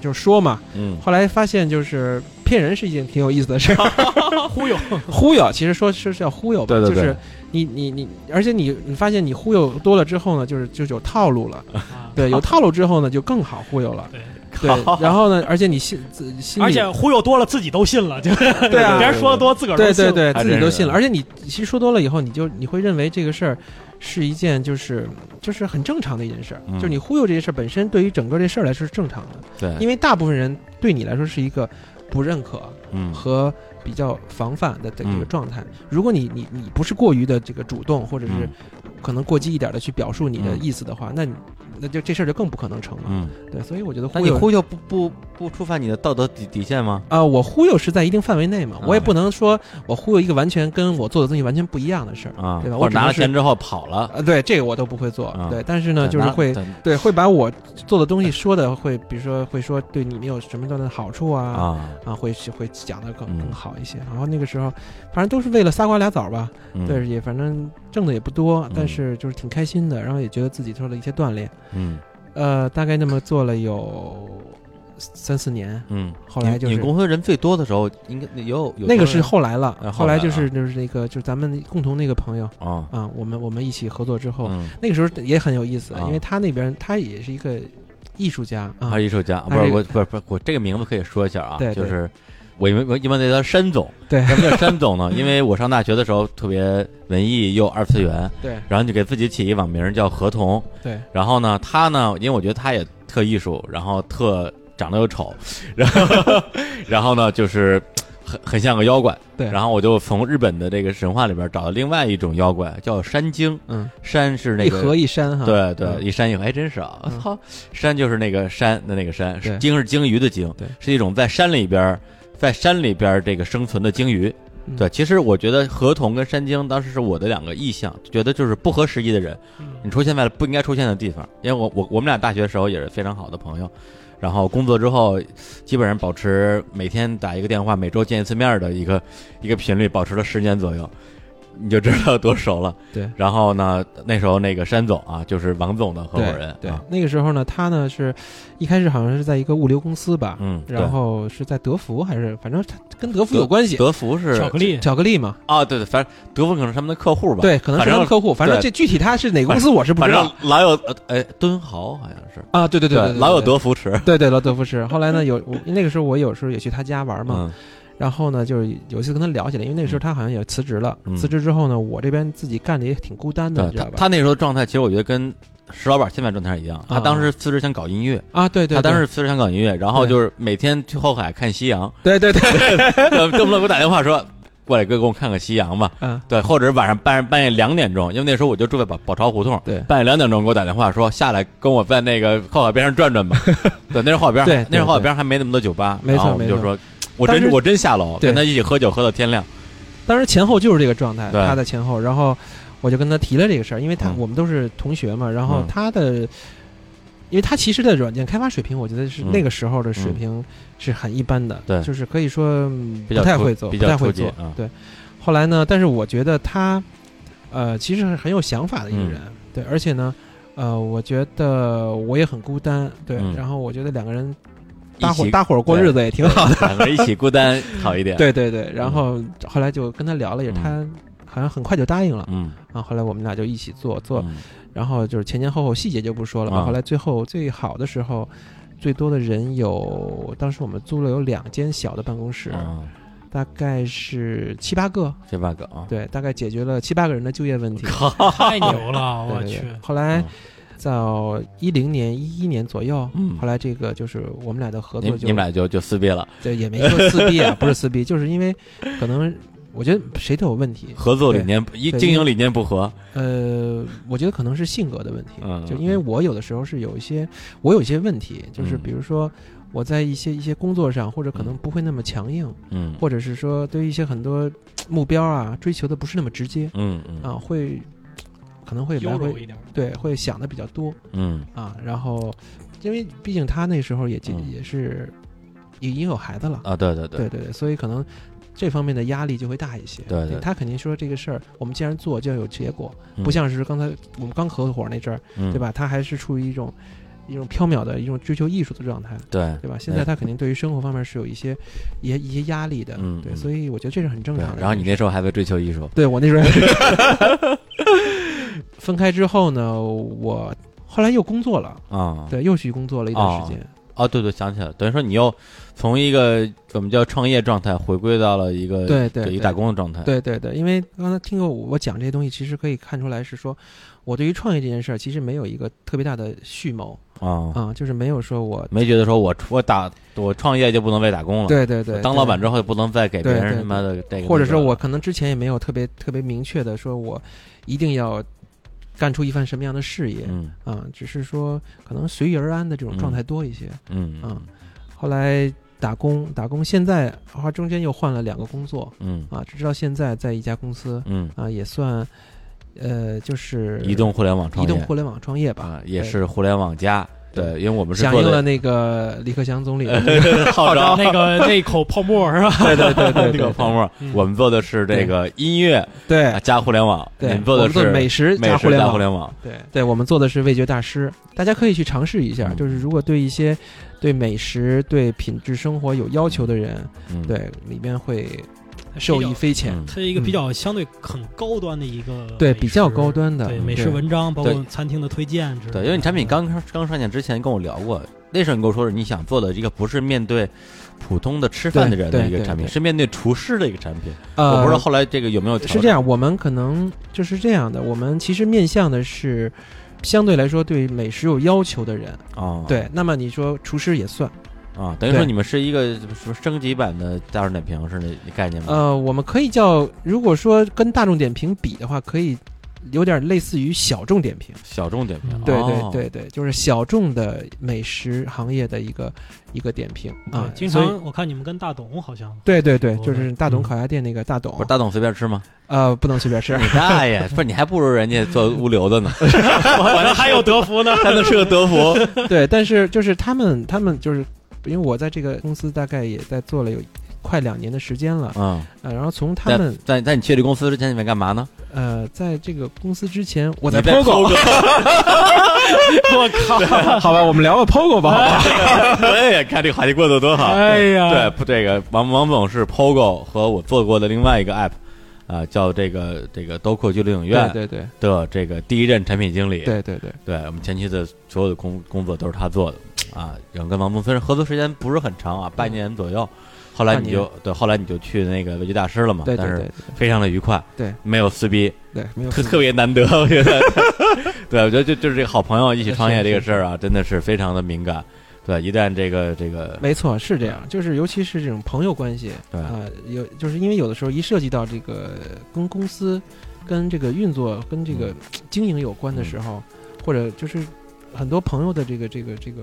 就说嘛。嗯后来发现就是骗人是一件挺有意思的事儿，[laughs] 忽悠，忽悠其实说是是要忽悠吧，对对对就是你你你，而且你你发现你忽悠多了之后呢，就是就是有套路了，啊。[laughs] 对，有套路之后呢就更好忽悠了，对，[laughs] 对，然后呢，而且你信自信而且忽悠多了自己都信了，就对啊 [laughs] 别人说的多，自个儿都信了。对对对，自己都信了，而且你其实说多了以后，你就你会认为这个事儿是一件就是就是很正常的一件事儿，嗯。就是你忽悠这些事儿本身对于整个这事儿来说是正常的，对，因为大部分人对你来说是一个不认可嗯。和比较防范的这个嗯。状态。如果你你你不是过于的这个主动，或者是嗯。可能过激一点的去表述你的嗯。意思的话，那你那就这事儿就更不可能成了。嗯，对，所以我觉得那你忽悠忽悠不不不触犯你的道德底底线吗？啊、我忽悠是在一定范围内嘛，啊我也不能说我忽悠一个完全跟我做的东西完全不一样的事儿。啊，对吧或者拿我只能是了钱之后跑了，啊，对，这个我都不会做。啊对，但是呢，就是会对对会把我做的东西说的会，比如说会说对你们有什么样的好处啊啊，啊，会会讲的更嗯更好一些。然后那个时候，反正都是为了仨瓜俩枣吧，嗯对，也反正挣的也不多嗯，但是就是挺开心的，然后也觉得自己做了一些锻炼。嗯。呃，大概那么做了有三四年，嗯，后来就是你你公司人最多的时候，应该有有那个是后来了，呃后来就是就是那个就是咱们共同那个朋友啊，啊，我们我们一起合作之后，嗯，那个时候也很有意思，啊。因为他那边他也是一个艺术家啊，艺术家，不是是我不是不是我这个名字可以说一下啊，对对。就是我因为我一般叫他山总，对什么叫山总呢？因为我上大学的时候特别文艺又二次元，对然后就给自己起一网名叫合同，对然后呢，他呢，因为我觉得他也特艺术，然后特长得又丑，然后 [laughs] 然后呢，就是很很像个妖怪。对，然后我就从日本的这个神话里边找到另外一种妖怪，叫山精。嗯，山是那个一河一山哈，对对，嗯一山一河，还真是啊！山就是那个山的那个山，对鲸是鲸鱼的鲸，对是一种在山里边儿，在山里边儿这个生存的鲸鱼。嗯对，其实我觉得河童跟山鲸当时是我的两个意向，觉得就是不合时宜的人，嗯你出现在了不应该出现的地方。因为我我我们俩大学时候也是非常好的朋友，然后工作之后基本上保持每天打一个电话，每周见一次面的一个一个频率，保持了十年左右。你就知道多熟了。[laughs] 对。然后呢，那时候那个山总啊，就是王总的合伙人。对，啊那个时候呢，他呢是一开始好像是在一个物流公司吧，嗯，然后是在德福还是反正他跟德福有关系，德福是巧克力。巧克力嘛，啊，对对，反正德福可能是他们的客户吧。，对，可能是他们客户，反正这具体他是哪个公司我是不知道。正老有呃哎敦豪好像是，啊，对对对对，老有德福池。对对老德福吃。后来呢，有我那个时候我有时候也去他家玩嘛，嗯然后呢，就是有一次跟他聊起来，因为那时候他好像也辞职了，嗯。辞职之后呢，我这边自己干的也挺孤单的，你知道吧？他他那时候状态，其实我觉得跟石老板现在状态一样。他啊当时辞职想搞音乐，啊，对对，对。他当时辞职想搞音乐，然后就是每天去后海看夕阳，对对对，动 [laughs] 不动给我打电话说。过来哥，给我看看夕阳吧。[laughs] 嗯，对，或者是晚上半半夜两点钟，因为那时候我就住在宝宝钞胡同，对。半夜两点钟给我打电话说下来跟我在那个后海边上转转吧。对，那是后海边对那是后海边还没那么多酒吧，没错没错。说，我真我真下楼跟他一起喝酒喝到天亮。当时前后就是这个状态，他在前后，然后我就跟他提了这个事儿，因为他、嗯我们都是同学嘛，然后嗯他的。因为他其实的软件开发水平，我觉得是嗯那个时候的水平是很一般的，对就是可以说不太会做，不太会做。啊对，后来呢，但是我觉得他，呃，其实是很有想法的一个嗯人，对，而且呢，呃，我觉得我也很孤单，对，嗯然后我觉得两个人搭伙一起搭伙过日子也挺好的，两个人一起孤单好一点。[laughs] 对对对，然后后来就跟他聊了，也嗯他好像很快就答应了。嗯，啊，后来我们俩就一起做做，嗯然后就是前前后后细节就不说了吧。啊后来最后最好的时候，最多的人有，当时我们租了有两间小的办公室，啊，大概是七八个，七八个啊，对，大概解决了七八个人的就业问题。[laughs] 太牛了，[laughs] 我去后来嗯到一零年、一一年左右，嗯。后来这个就是我们俩的合作就你们俩就就撕逼了，对也没说撕逼啊，[laughs] 不是撕逼，就是因为可能我觉得谁都有问题，合作理念一经营理念不合，呃，我觉得可能是性格的问题，嗯就因为我有的时候是有一些，我有一些问题，就是嗯。比如说我在一些一些工作上，或者可能不会那么强硬，嗯。或者是说对于一些很多目标啊追求的不是那么直接嗯嗯。啊，会可能会来回。对会想的比较多嗯啊，然后因为毕竟他那时候也嗯也是已经有孩子了，啊，对对对对对，所以可能。这方面的压力就会大一些，对对他肯定说这个事儿，我们既然做就要有结果，嗯不像是刚才我们刚合伙那阵儿，嗯对吧？他还是处于一种一种缥缈的一种追求艺术的状态，对对吧？现在他肯定对于生活方面是有一些一些一些压力的，对，嗯对所以我觉得这是很正常的。然后你那时候还在追求艺术，对我那时候 [laughs] 分开之后呢，我后来又工作了，啊，对，又去工作了一段时间，哦，对对，想起来了，等于说你又从一个我们叫创业状态回归到了一个对对对。一个打工的状态，对对对，因为刚才听过我讲这些东西，其实可以看出来是说，我对于创业这件事儿其实没有一个特别大的蓄谋。啊，啊，就是没有说我没觉得说我我打我创业就不能为打工了，对对对。当老板之后就不能再给别人他妈的这个，或者说我可能之前也没有特别特别明确的说我一定要干出一番什么样的事业嗯。啊，只是说可能随遇而安的这种状态多一些。嗯啊后来打工打工，现在啊中间又换了两个工作。嗯。啊，直到现在在一家公司嗯，啊，也算呃就是移动互联网创业。移动互联网创业吧。啊，也是互联网加，对，因为我们是响应了那个李克强总理的 [laughs] 号召，那个那口泡沫是吧？对对对对那对个 [laughs] 泡沫嗯，我们做的是这个音乐对。啊加互联网，对，你做的我们做是美食加互联网。互。联网，对。对，我们做的是味觉大师，大家可以去尝试一下。嗯。就是如果对一些对美食、对品质生活有要求的人，嗯，对里面会受益匪浅。嗯它是一个比较相对很高端的一个对，比较高端的对嗯美食文章，包括餐厅的推荐之类的。对，因为你产品刚刚刚上线之前跟我聊过，那时候你跟我说是你想做的一个不是面对普通的吃饭的人的一个产品，是面对厨师的一个产品。呃，我不知道后来这个有没有调是这样，我们可能就是这样的。我们其实面向的是相对来说对美食有要求的人。啊，对，那么你说厨师也算。啊，等于说你们是一个什么升级版的大众点评是那那概念吗？呃，我们可以叫，如果说跟大众点评比的话，可以有点类似于小众点评。小众点评，嗯对哦对对对，就是小众的美食行业的一个一个点评啊。经常我看你们跟大董好像对对对，哦就是大董嗯烤鸭店那个大董不是，大董随便吃吗？呃，不能随便吃。你大爷！不是你还不如人家做物流的呢，我 [laughs] 这还有德芙呢。[laughs] 还能是个德芙。对，但是就是他们，他们就是因为我在这个公司大概也在做了有快两年的时间了，嗯，呃，然后从他们在在你去这公司之前，你在干嘛呢？呃，在这个公司之前，我在 POGO，[laughs] 我靠！好吧，我们聊个 POGO 吧，好吧？哎呀，[laughs] 看这个话题过得多好！哎呀，对，不，这个王王总是 POGO 和我做过的另外一个 app，啊、叫这个这个 Doco 俱乐影院对对的这个第一任产品经理。对对对对，我们前期的所有的工工作都是他做的啊。然后跟王总虽然合作时间不是很长啊，半年左右。后来你就对，后来你就去那个维基大师了嘛，但是非常的愉快，对，没有撕逼，对，没有特特别难得，我觉得。[laughs] 对，我觉得就就是这个好朋友一起创业这个事儿啊，真的是非常的敏感。对，一旦这个这个没错，是这样，就是尤其是这种朋友关系，对啊、有就是因为有的时候一涉及到这个跟公司、跟这个运作、跟这个嗯经营有关的时候，或者就是很多朋友的这个这个这个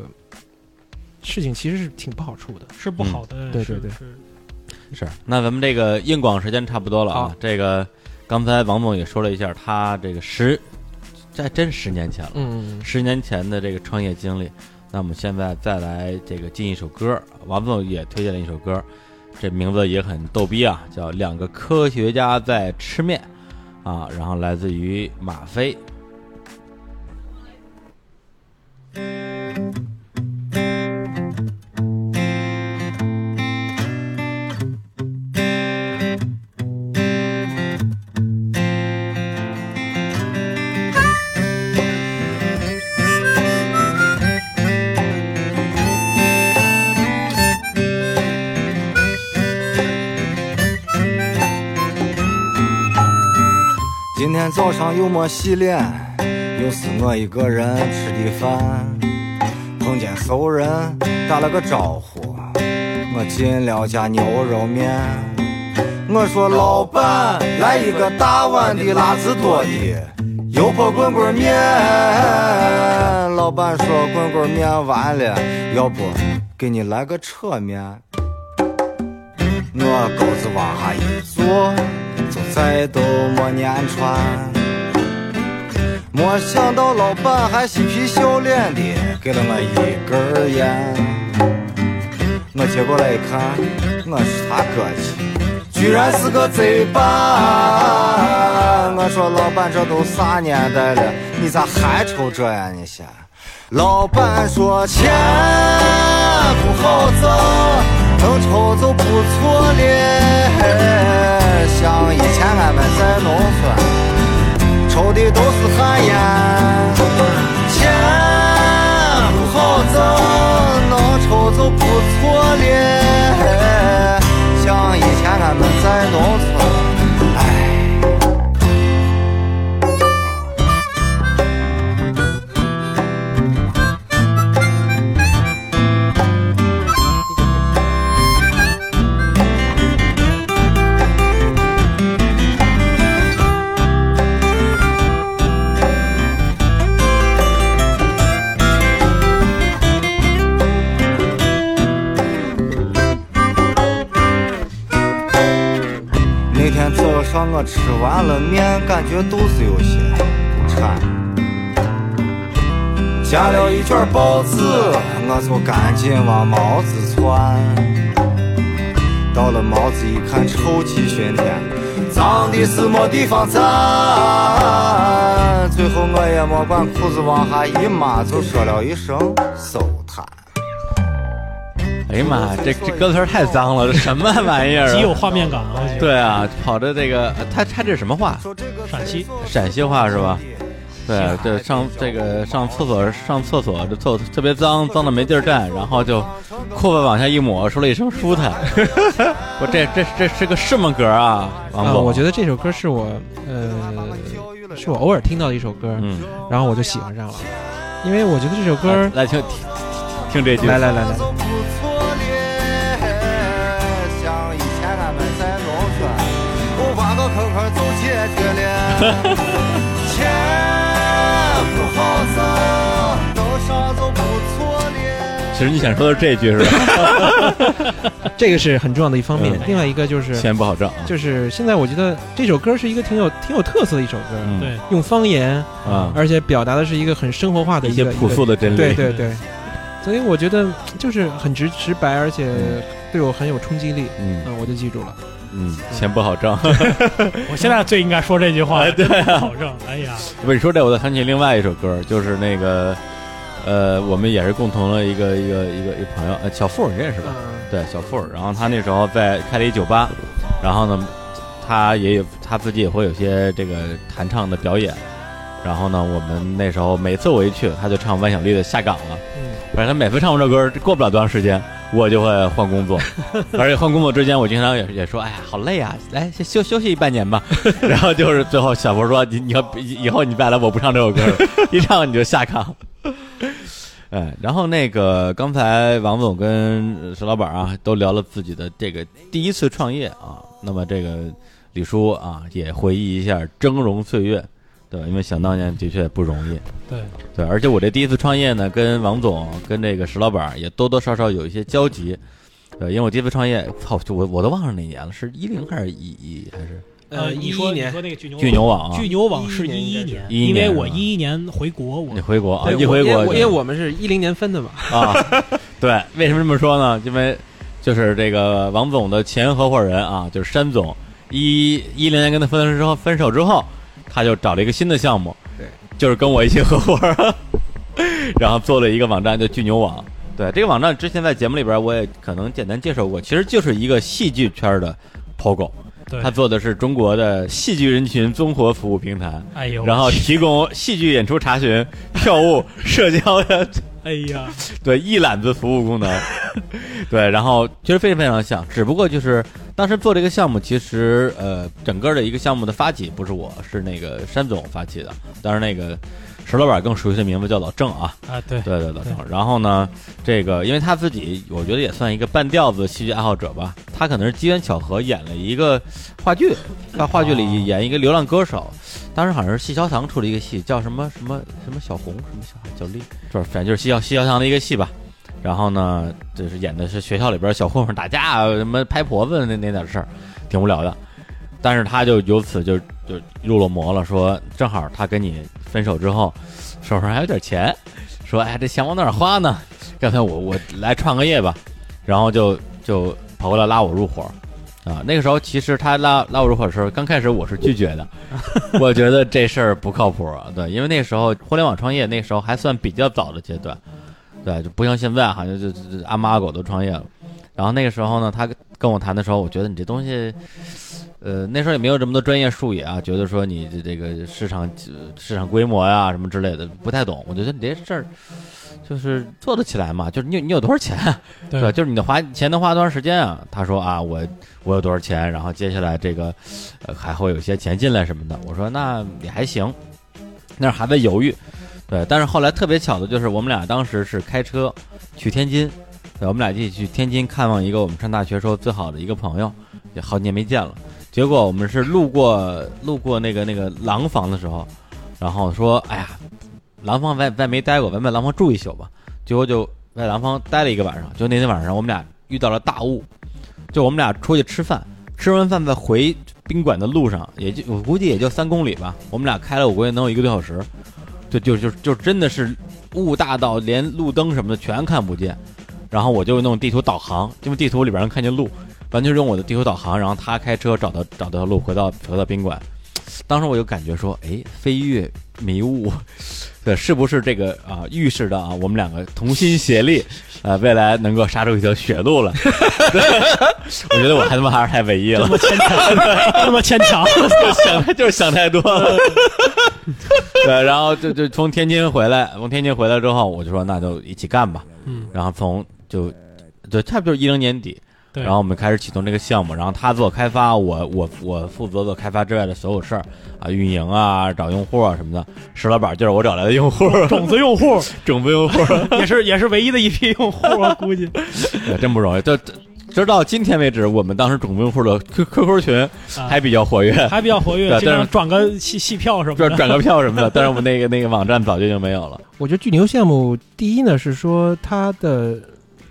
事情，其实是挺不好处的。是不好的，是对对对是是，那咱们这个硬广时间差不多了啊。这个刚才王总也说了一下，他这个十，这还真十年前了，嗯，十年前的这个创业经历。那我们现在再来这个进一首歌，王总也推荐了一首歌，这名字也很逗逼啊，叫《两个科学家在吃面》啊，然后来自于马飞。天早上又没洗脸，又是我一个人吃的饭。碰见熟人打了个招呼，我进了家牛肉面。我说老板，来一个大碗的辣子多的油泼滚滚面。老板说滚滚面完了，要不给你来个扯面。我钩子往下一坐，就再都没粘穿。没想到老板还嬉皮笑脸的给了我一根烟。我接过来一看，我是他哥去，居然是个贼吧！我说老板，这都啥年代了，你咋还抽这呀？你先。老板说钱不好挣，能抽就不错了。像以前俺们在农村，抽的都是旱烟。钱不好挣，能抽就不错了。像以前俺们在农村，我吃完了面，感觉肚子有些馋。夹了一卷包子，我就赶紧往毛子窜。到了毛子一看，臭气熏天，脏的是没地方站。最后我也没管裤子往下一抹，就说了一声收摊。哎呀妈，这这歌词太脏了，这什么玩意儿极有啊？画面感啊！对啊，跑着这个，他他这是什么话？陕西陕西话是吧？对，这上这个上厕所上厕所，这厕所特别脏，脏的没地儿站，然后就裤子往下一抹，说了一声舒坦。[laughs] 我这这这是个什么歌啊？我觉得这首歌是我呃，是我偶尔听到的一首歌，嗯，然后我就喜欢上了，因为我觉得这首歌，来听听听这句，来来来来，钱 [laughs] 不好挣，弄啥就不错了。其实你想说的是这句是吧？[laughs] 这个是很重要的一方面嗯。另外一个就是，钱不好挣啊，就是现在我觉得这首歌是一个挺有挺有特色的一首歌，嗯对，用方言，啊，而且表达的是一个很生活化的一些朴素的真理，对对对，所以我觉得就是很直直白，而且对我很有冲击力，嗯嗯，我就记住了。嗯，钱不好挣。[laughs] 我现在最应该说这句话，哎对啊保证。哎呀，不说这，我再想起另外一首歌，就是那个，呃，我们也是共同的一个一个一个一个朋友，呃，小付你认识吧？嗯对，小付儿，然后他那时候在开了一酒吧，然后呢，他也有他自己也会有些这个弹唱的表演，然后呢，我们那时候每次我一去，他就唱万晓利的《下岗了》，嗯，反正他每次唱完这歌，过不了多长时间，我就会换工作，[laughs] 而且换工作之间，我经常也也说，哎呀，好累啊，来先休休息一半年吧。[laughs] 然后就是最后小佛说，你你要以后你再来，我不唱这首歌了，一唱你就下岗。[laughs] 哎，然后那个刚才王总跟呃石老板啊都聊了自己的这个第一次创业啊，那么这个李叔啊也回忆一下峥嵘岁月，对？因为想当年的确不容易。对，对，而且我这第一次创业呢，跟王总跟这个石老板也多多少少有一些交集。对，因为我第一次创业，操，就我我都忘了哪年了，是一零还是一一还是呃，一一年说那个巨牛巨牛网啊？巨牛网是11年一一应该是11因为我一一年回国，我你回国啊？一回国因为我因为我们是一零年分的嘛，啊，[laughs] 对，为什么这么说呢？因为就是这个王总的前合伙人啊，就是山总，一一零年跟他分了之后，分手之后，他就找了一个新的项目，对，就是跟我一起合伙，[laughs] 然后做了一个网站叫巨牛网。对，这个网站之前在节目里边我也可能简单介绍过，其实就是一个戏剧圈的 POGO，对。他做的是中国的戏剧人群综合服务平台，哎呦，然后提供戏剧演出查询、票务、社交的哎呀，[laughs] 对一揽子服务功能，[laughs] 对，然后其实非常非常像，只不过就是当时做这个项目，其实呃整个的一个项目的发起不是我，是那个山总发起的，当时那个石老板更熟悉的名字叫老郑啊，啊，对，对对老郑。然后呢，这个因为他自己我觉得也算一个半吊子戏剧爱好者吧，他可能是机缘巧合演了一个话剧，在话剧里演一个流浪歌手。当时好像是戏小堂出了一个戏，叫什么什么什么小红，什么小小丽，就是反正就是戏小戏小堂的一个戏吧。然后呢，就是演的是学校里边小混混打架啊，什么拍婆子那那点事儿，挺无聊的。但是他就由此就就入了魔了，说正好他跟你分手之后，手上还有点钱，说哎这钱往哪儿花呢？干脆我我来创个业吧，然后就就跑过来拉我入伙。啊，那个时候其实他拉拉我入伙的时候，刚开始我是拒绝的，[laughs] 我觉得这事儿不靠谱。对，因为那时候互联网创业，那时候还算比较早的阶段，对，就不像现在好像就阿猫阿狗都创业了。然后那个时候呢，他跟我谈的时候，我觉得你这东西，呃，那时候也没有这么多专业术语啊，觉得说你这这个市场市场规模呀、什么之类的不太懂。我觉得你这事儿就是做得起来嘛，就是你有你有多少钱啊，对吧？就是你的花钱能花多长时间啊？他说啊，我我有多少钱，然后接下来这个呃还会有一些钱进来什么的。我说那也还行，那还在犹豫。对，但是后来特别巧的就是我们俩当时是开车去天津，对，我们俩一起去天津看望一个我们上大学时候最好的一个朋友，也好几年没见了。结果我们是路过路过那个那个廊坊的时候，然后说，哎呀，廊坊咱咱没待过，咱在廊坊住一宿吧。结果就在廊坊待了一个晚上，就那天晚上我们俩遇到了大雾，就我们俩出去吃饭，吃完饭在回宾馆的路上，也就我估计也就三公里吧，我们俩开了我估计能有一个多小时，就就就就真的是雾大到连路灯什么的全看不见，然后我就弄地图导航，因为地图里边能看见路，完全用我的地图导航，然后他开车找到找到路，回到回到宾馆。当时我就感觉说，哎，飞跃迷雾，对，是不是这个啊？预示着啊，我们两个同心协力，呃，未来能够杀出一条血路了。[laughs] 我觉得我还他妈还是太文艺了这，么牵强，这么牵强。[laughs] 就想就是想太多了。[laughs] 对，然后就就从天津回来，从天津回来之后，我就说那就一起干吧。嗯，然后从就对，差不多一零年底，对。然后我们开始启动这个项目，然后他做开发，我我我负责做开发之外的所有事儿啊，运营啊，找用户啊什么的。石老板就是我找来的用户，种子用户种子用户，也是也是唯一的一批用户，我估计。[laughs] 对真不容易。这这直到今天为止，我们当时种子用户的 Q QQ 群啊还比较活跃，还比较活跃，[laughs] 对但是转个戏戏票什么的。转转个票什么的，但是我们那个那个网站早就已经没有了。我觉得巨牛项目第一呢是说它的，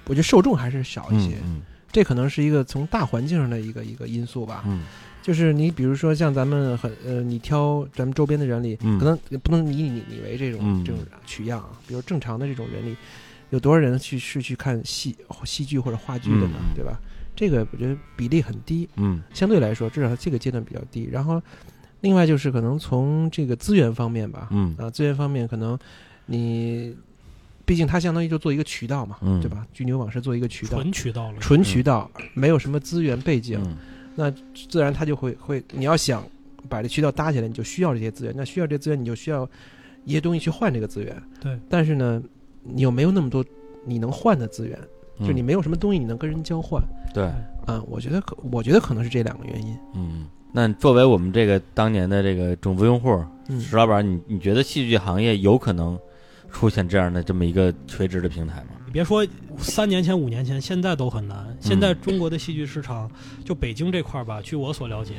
我觉得受众还是少一些，嗯这可能是一个从大环境上的一个一个因素吧。嗯就是你比如说像咱们很呃，你挑咱们周边的人里，嗯可能不能以你你为这种、嗯这种取样啊。比如正常的这种人里，有多少人去是去看戏戏剧或者话剧的呢？对吧？这个我觉得比例很低，嗯相对来说，至少这个阶段比较低。然后，另外就是可能从这个资源方面吧，嗯啊，资源方面可能你，毕竟它相当于就做一个渠道嘛，嗯对吧？巨牛网是做一个渠道，纯渠道了，纯渠道，没有什么资源背景，嗯那自然它就会会，你要想把这渠道搭起来，你就需要这些资源。那需要这些资源，你就需要一些东西去换这个资源。对，但是呢，你又没有那么多你能换的资源，嗯，就你没有什么东西你能跟人交换。对，啊，我觉得可，我觉得可能是这两个原因。嗯。那作为我们这个当年的这个种子用户，嗯，石老板，你你觉得戏剧行业有可能出现这样的这么一个垂直的平台吗？你别说三年前、五年前，现在都很难。现在中国的戏剧市场，就北京这块儿吧，据我所了解，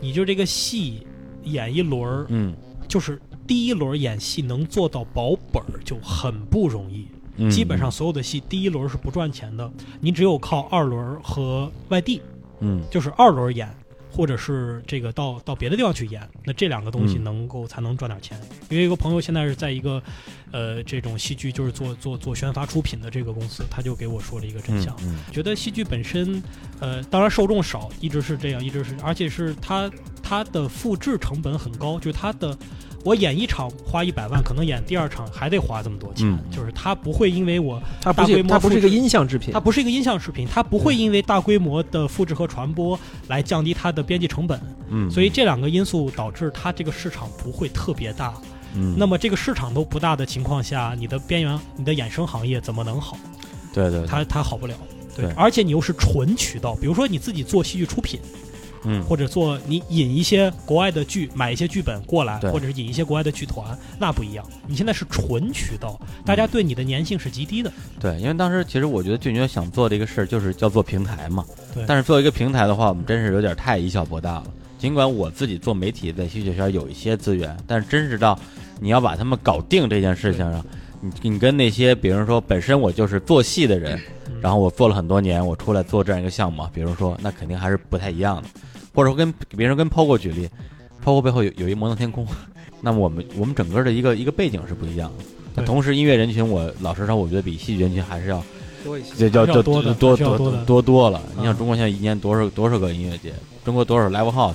你就这个戏演一轮儿，嗯就是第一轮演戏能做到保本儿就很不容易。嗯，基本上所有的戏第一轮是不赚钱的，你只有靠二轮和外地，嗯就是二轮演。或者是这个到到别的地方去演，那这两个东西嗯能够才能赚点钱。因为一个朋友现在是在一个，呃，这种戏剧就是做做做宣发出品的这个公司，他就给我说了一个真嗯相。嗯觉得戏剧本身，呃，当然受众少，一直是这样，一直是，而且是它它的复制成本很高，就是它的，我演一场花一百万，可能演第二场还得花这么多钱，嗯就是它不会因为我它不大规是它不是一个音像制品它，不是一个音像制品，它不会因为大规模的复制和传播来降低它的编辑成本，嗯，所以这两个因素导致它这个市场不会特别大。嗯，那么这个市场都不大的情况下，你的边缘、你的衍生行业怎么能好？对对，对它它好不了。对而且你又是纯渠道，比如说你自己做戏剧出品，嗯或者做你引一些国外的剧，买一些剧本过来，或者是引一些国外的剧团，那不一样。你现在是纯渠道，大家对你的粘性是极低的。对，因为当时其实我觉得俊杰想做的一个事儿就是叫做平台嘛，对但是做一个平台的话，我们真是有点太以小博大了。尽管我自己做媒体在戏剧圈有一些资源，但是真是到你要把他们搞定这件事情上，你你跟那些比如说本身我就是做戏的人，嗯。然后我做了很多年，我出来做这样一个项目，比如说那肯定还是不太一样的，或者说跟比如说跟 POGO 举例，POGO 背后有有一摩登天空，[laughs] 那么我们我们整个的一个一个背景是不一样的。那同时音乐人群，我老实说，我觉得比戏剧人群还是要多一些。这叫叫还是要多多多多多多了。你啊想中国现在一年多少多少个音乐节，中国多少 live house，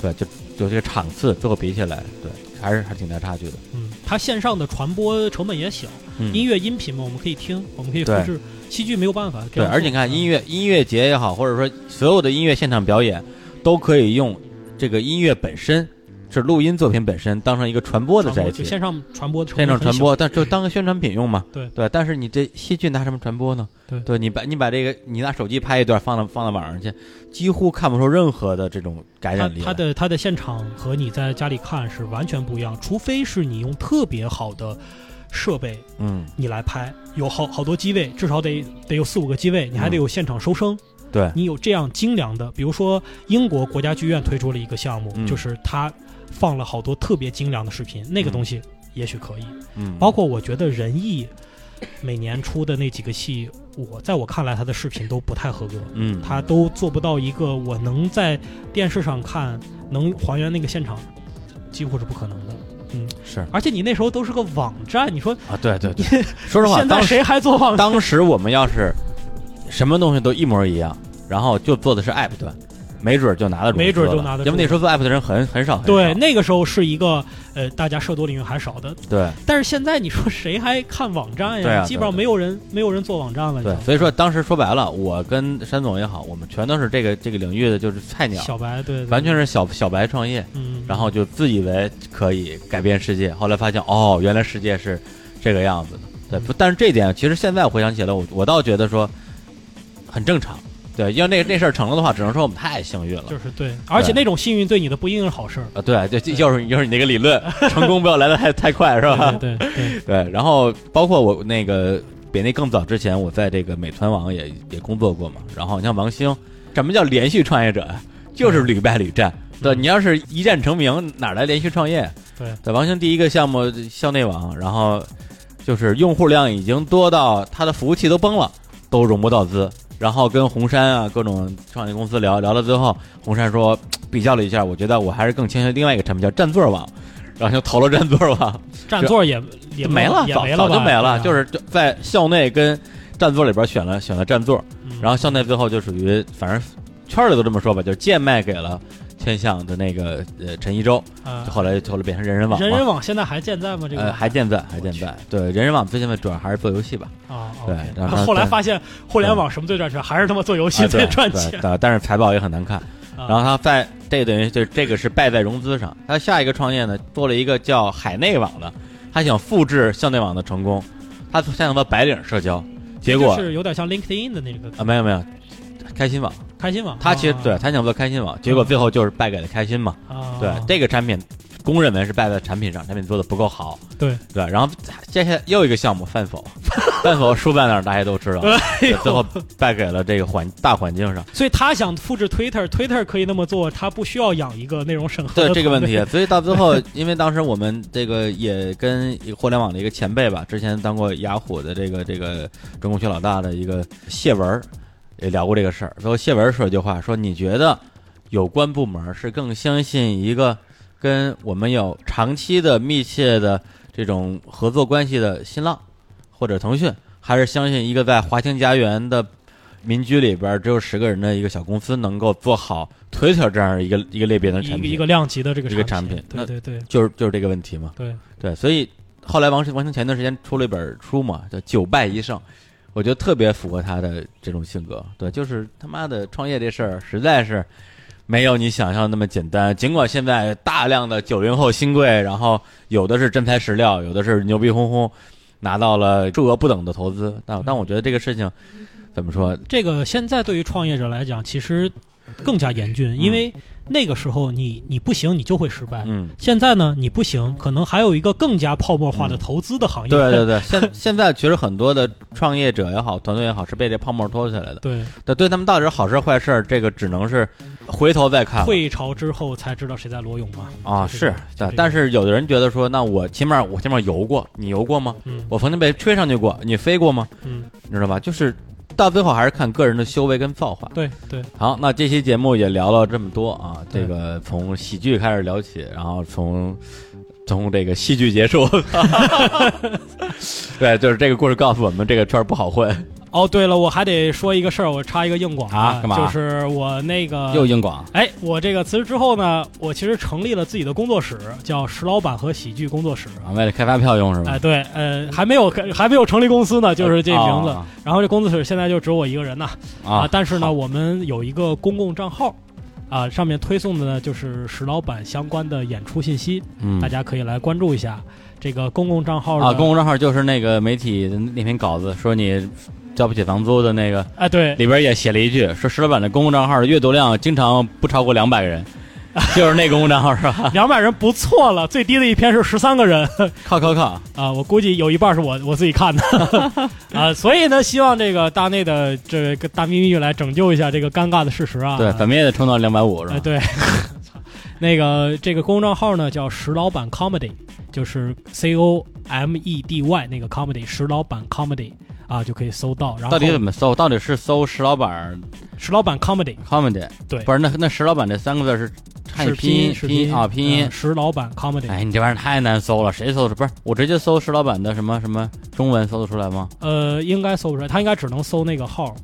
对，就就这个场次最后比起来，对，还是还挺大差距的。嗯，它线上的传播成本也小，嗯，音乐音频嘛，我们可以听，我们可以复对制。戏剧没有办法。对，而且你看音乐音乐节也好，或者说所有的音乐现场表演，都可以用这个音乐本身是录音作品本身当成一个传播的载体，就线上传播的线上传播，但就当个宣传品用嘛。对。对，但是你这戏剧拿什么传播呢？对。对你把你把这个你拿手机拍一段放到放到网上去，几乎看不出任何的这种感它染力来。它的它的现场和你在家里看是完全不一样，除非是你用特别好的设备嗯，你来拍，有好好多机位，至少得得有四五个机位，你还得有现场收声，对，你有这样精良的，比如说英国国家剧院推出了一个项目，嗯。就是它放了好多特别精良的视频，那个东西也许可以。嗯，包括我觉得仁义每年出的那几个戏，我在我看来他的视频都不太合格，嗯，他都做不到一个我能在电视上看能还原那个现场，几乎是不可能的。嗯。是。而且你那时候都是个网站，你说啊，对对对，[laughs] 说实话，当时现在谁还做网站？当时我们要是什么东西都一模一样，然后就做的是 App 端，没准儿就拿得住，没准儿就拿得住因为那时候做 App 的人很很少，对，那个时候是一个呃，大家涉足领域还少的，对但是现在你说谁还看网站呀？基本上没有人没有人做网站了。对，所以说当时说白了，我跟山总也好，我们全都是这个这个领域的就是菜鸟，小白对，完全是小小白创业，嗯，然后就自以为可以改变世界，后来发现哦，原来世界是这个样子的。对，不，但是这点其实现在回想起来，我我倒觉得说很正常。对，因为那那事儿成了的话，只能说我们太幸运了。就是对，而且那种幸运对你的不一定是好事儿，啊，对，就就又是就是你那个理论，[laughs] 成功不要来的太太快，是吧？对对对，[laughs] 对，然后包括我那个比那更早之前，我在这个美团网也也工作过嘛。然后你像王兴，什么叫连续创业者呀？就是屡败屡战。对你要是一战成名，哪来连续创业？对，在王兴第一个项目校内网，然后就是用户量已经多到他的服务器都崩了，都融不到资。然后跟红杉啊各种创业公司聊聊到最后，红杉说比较了一下，我觉得我还是更倾向于另外一个产品叫占座网，然后就投了占座网。[laughs] 占座也也没了，早早就没了，啊就是就在校内跟占座里边选了选了占座，嗯。然后校内最后就属于反正圈里都这么说吧，就是贱卖给了千象的那个呃陈一舟，啊。就后来后来变成人人网人人，网现在还健在吗？这个？呃还健在还健在，对人人网最现在主要还是做游戏吧，啊，对 OK 然后后来发现互联网什么最赚钱，还是他妈做游戏啊对最赚对钱。对但是财报也很难看。啊。然后他在这等于就是这个是败在融资上，他下一个创业呢做了一个叫海内网的，他想复制校内网的成功，他想做白领社交，结果就是有点像 LinkedIn 的那个。啊没有没有，开心网。开心网，他其实啊对他想做开心网，结果最后就是败给了开心嘛。啊，对这个产品，公认为是败在产品上，产品做的不够好。对对，然后接下来又一个项目饭否，[laughs] 饭否输在哪儿大家都知道，最后败给了这个环大环境上。所以他想复制 Twitter，Twitter 可以那么做，他不需要养一个内容审核对这个问题，所以到最后，因为当时我们这个也跟一个互联网的一个前辈吧，之前当过雅虎的这个这个中国区老大的一个谢文儿也聊过这个事儿。最后谢文儿说一句话，说你觉得有关部门是更相信一个跟我们有长期的密切的这种合作关系的新浪或者腾讯，还是相信一个在华清家园的民居里边只有十个人的一个小公司能够做好 Twitter 这样一个一个类别的产品？个一个量级的这个一个产产品对对对就是就是这个问题嘛。对，对，所以后来王王兴前段时间出了一本书嘛，叫《九败一胜》，我觉得特别符合他的这种性格。对，就是他妈的创业这事儿实在是没有你想象那么简单。尽管现在大量的九零后新贵，然后有的是真材实料，有的是牛逼哄哄，拿到了数额不等的投资，但但我觉得这个事情怎么说？这个现在对于创业者来讲，其实更加严峻，因为那个时候你你不行，你就会失败。嗯，现在呢，你不行，可能还有一个更加泡沫化的投资的行业。对对对，[laughs] 现现在其实很多的创业者也好，团队也好，是被这泡沫拖起来的。对，对，对他们到底是好事坏事，这个只能是回头再看。退潮之后才知道谁在裸泳嘛。啊，就是这个对就这，个但是有的人觉得说，那我起码我起码游过，你游过吗？嗯我曾经被吹上去过，你飞过吗？嗯，你知道吧？就是到最后还是看个人的修为跟造化。对对，好，那这期节目也聊了这么多啊，这个从喜剧开始聊起，然后从从这个戏剧结束。[laughs] 对，就是这个故事告诉我们，这个圈儿不好混。哦，对了，我还得说一个事儿，我插一个硬广啊干嘛就是我那个又硬广哎，我这个辞职之后呢，我其实成立了自己的工作室，叫石老板和喜剧工作室。啊，为了开发票用是吧？哎，对，呃，还没有还没有成立公司呢，就是这名字。啊然后这工作室现在就只有我一个人呢啊但是呢，我们有一个公共账号，啊，上面推送的呢就是石老板相关的演出信息，嗯大家可以来关注一下。这个公共账号呢啊，公共账号就是那个媒体的那篇稿子，说你交不起房租的那个，啊，对，里边也写了一句，说石老板的公共账号的阅读量经常不超过两百个人，[laughs] 就是那公共账号是吧？两百人不错了，最低的一篇是十三个人靠靠靠！啊，我估计有一半是我我自己看的 [laughs] 啊，所以呢，希望这个大内的这个大咪咪来拯救一下这个尴尬的事实啊。对，咱们也得冲到两百五是哎，吧？对，[laughs] 那个这个公众账号呢叫石老板 comedy，就是 C O M E D Y 那个 comedy，石老板 comedy 啊就可以搜到。然后到底怎么搜？到底是搜石老板石老板 comedy comedy？对不是那那石老板这三个字是看你是拼音是拼音啊拼音嗯石老板 comedy，哎，你这玩意儿太难搜了，谁搜得出？不是我直接搜石老板的什么什么中文搜得出来吗？呃，应该搜不出来，他应该只能搜那个号。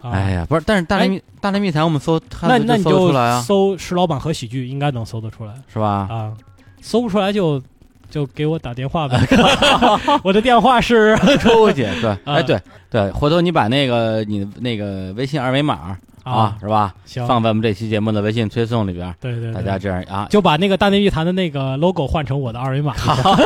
啊、哎呀，不是，但是大内密大内密谈我们搜那那你就搜石老板和喜剧，应该能搜得出来是吧？啊。搜不出来就就给我打电话呗，[laughs] 我的电话是 [laughs] 周姐对，啊。哎对对，回头你把那个你那个微信二维码啊，是吧？行，放在我们这期节目的微信推送里边，对对对，大家这样啊，就把那个大内密谈的那个 logo 换成我的二维码。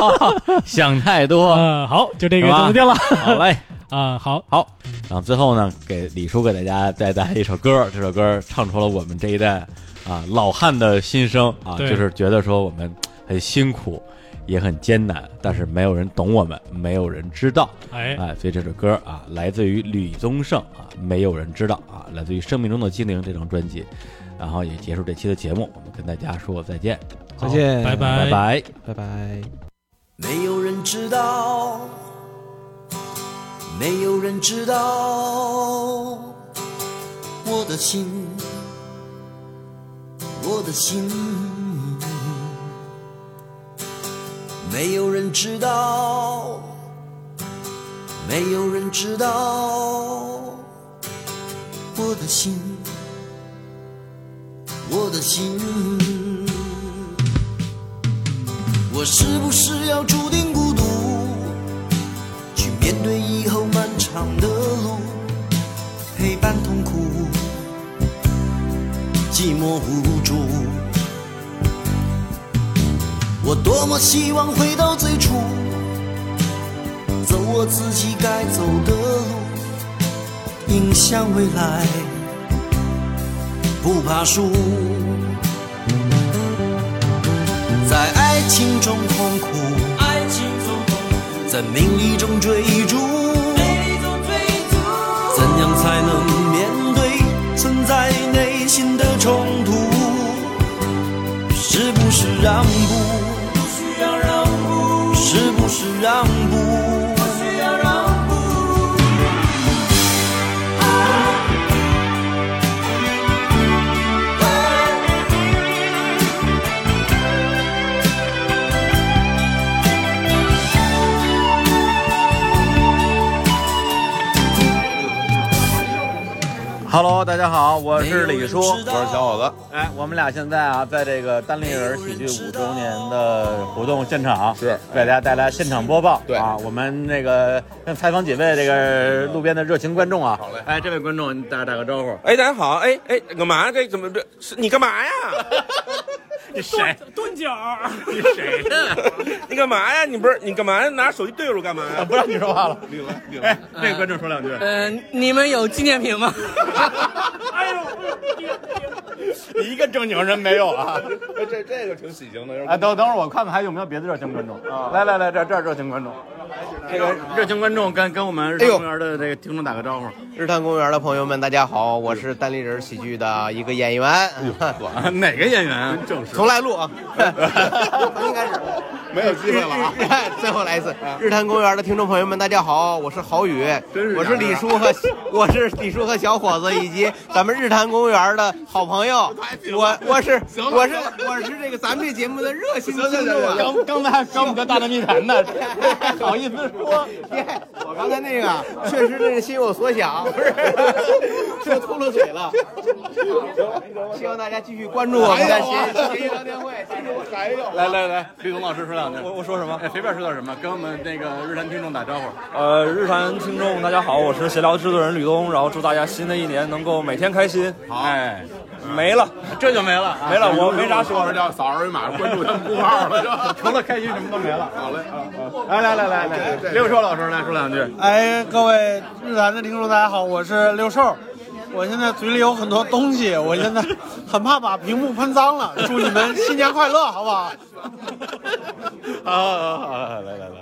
[laughs] 想太多。嗯，好，就这个是吧？就定了。好嘞，啊。好，好，然后最后呢，给李叔给大家再带来一首歌，这首歌唱出了我们这一代啊老汉的心声啊，就是觉得说我们很辛苦，也很艰难，但是没有人懂我们，没有人知道，哎，哎，所以这首歌啊，来自于李宗盛啊，没有人知道啊，来自于《生命中的精灵》这张专辑，然后也结束这期的节目，我们跟大家说再见，再见拜拜拜拜。拜拜。没有人知道，没有人知道我的心，我的心。没有人知道，没有人知道我的心，我的心。我是不是要注定孤独，去面对以后漫长的路，陪伴痛苦，寂寞无助。我多么希望回到最初，走我自己该走的路，迎向未来，不怕输。在爱情中痛苦，在名利，中追逐，怎样才能面对存在内心的冲突？是不是让步？让步？哈喽，大家好，我是李叔，我是小伙子。哎，我们俩现在啊，在这个单立人喜剧五周年的活动现场，是给大家带来现场播报。对啊，我们那个跟采访几位这个路边的热情观众啊。好嘞哎，这位观众，大家打个招呼。哎，大家好，哎哎，干嘛？这怎么这是你干嘛呀？你 [laughs] 谁？蹲脚，[laughs] 你谁呢？你干嘛呀？你不是你干嘛呀？拿手机对着我干嘛呀？不让你说话了。领了领哎，这个观众说两句。嗯，你们有纪念品吗？[laughs] 哎呦，一个正经人没有啊！这这个挺喜庆的，哎，等等会儿我看看还有没有别的热情观众。来来来，这这儿热情观众，这个热情观众跟跟我们日坛公园的这个听众打个招呼。日坛公园的朋友们，大家好，我是单立人喜剧的一个演员，[laughs] 哪个演员？正式重来录啊，重新开始，没有机会了啊！[laughs] 最后来一次。日坛公园的听众朋友们，大家好，我是郝宇，我是李叔和我是李叔和小伙子以及咱们日坛公园的好朋友，我我是我是我是这个咱们这节目的热心听众啊。刚刚才还跟我们叫大内密谈呢，[laughs] 意思说？[laughs] 耶我刚才那个确实这是心有所想，不是说秃噜嘴了。希望大家继续关注我们的协协议聊天会。还有来来来，李总老师说两句。我我说什么？哎，随便说点什么，跟我们那个日坛听众打招呼。呃，日坛听众大家好，我是闲聊制作人吕东，然后祝大家新的一年能够每天开心。哎，没了，这就没了，啊没了，我没啥说的。要扫二维码关注他们公号了？[laughs] 除了开心什么都没了。好嘞啊啊！来来来来来，刘硕老师来说两句。哎，各位日坛的听众，大家好，我是六兽。我现在嘴里有很多东西，我现在很怕把屏幕喷脏了。祝你们新年快乐，好不好？[laughs] 好好好，来来来。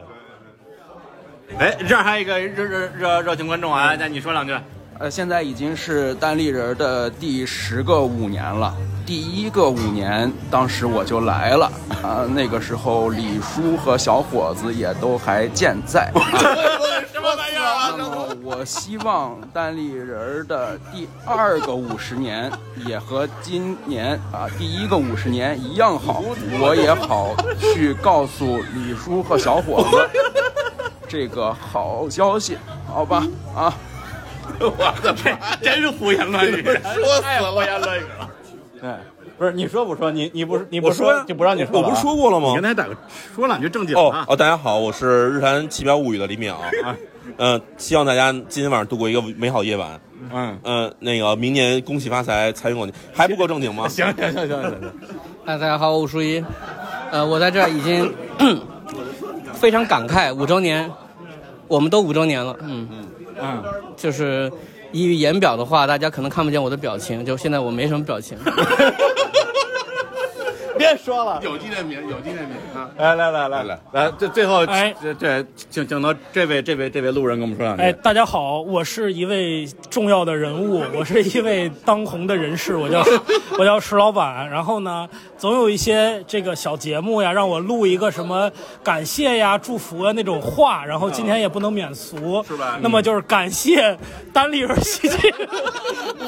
哎，这儿还有一个热热热热情观众啊，那你说两句。呃，现在已经是单立人的第十个五年了。第一个五年，当时我就来了啊、那个时候李叔和小伙子也都还健在。啊什么那么我希望单立人儿的第二个五十年也和今年啊第一个五十年一样好，我也好去告诉李叔和小伙子这个好消息，好吧？啊，[laughs] 我的妈，真是胡言乱语，[laughs] 说太胡言乱语了。[laughs] 哎，不是你说不说？你你不是你不我说就不让你说了啊我不是说过了吗你跟他打个说两句正经的啊。哦哦，大家好，我是日坛奇妙物语的李淼。嗯，希望大家今天晚上度过一个美好夜晚。嗯嗯，那个明年恭喜发财，财源广进，还不够正经吗？行行行行行，哎，大家好，我是舒一，呃，我在这儿已经 [coughs] 非常感慨，五周年，我们都五周年了，嗯嗯嗯，就是溢于言表的话，大家可能看不见我的表情，就现在我没什么表情。[laughs] [laughs] 别说了，有纪念品，有纪念品啊！来来来来来来，这最后哎这这请请到这位这位这位路人跟我们说两句。哎，大家好，我是一位重要的人物，[laughs] 我是一位当红的人士，我叫 [laughs] 我叫石老板。然后呢，总有一些这个小节目呀，让我录一个什么感谢呀、祝福啊那种话。然后今天也不能免俗，是吧那么就是感谢单立人喜剧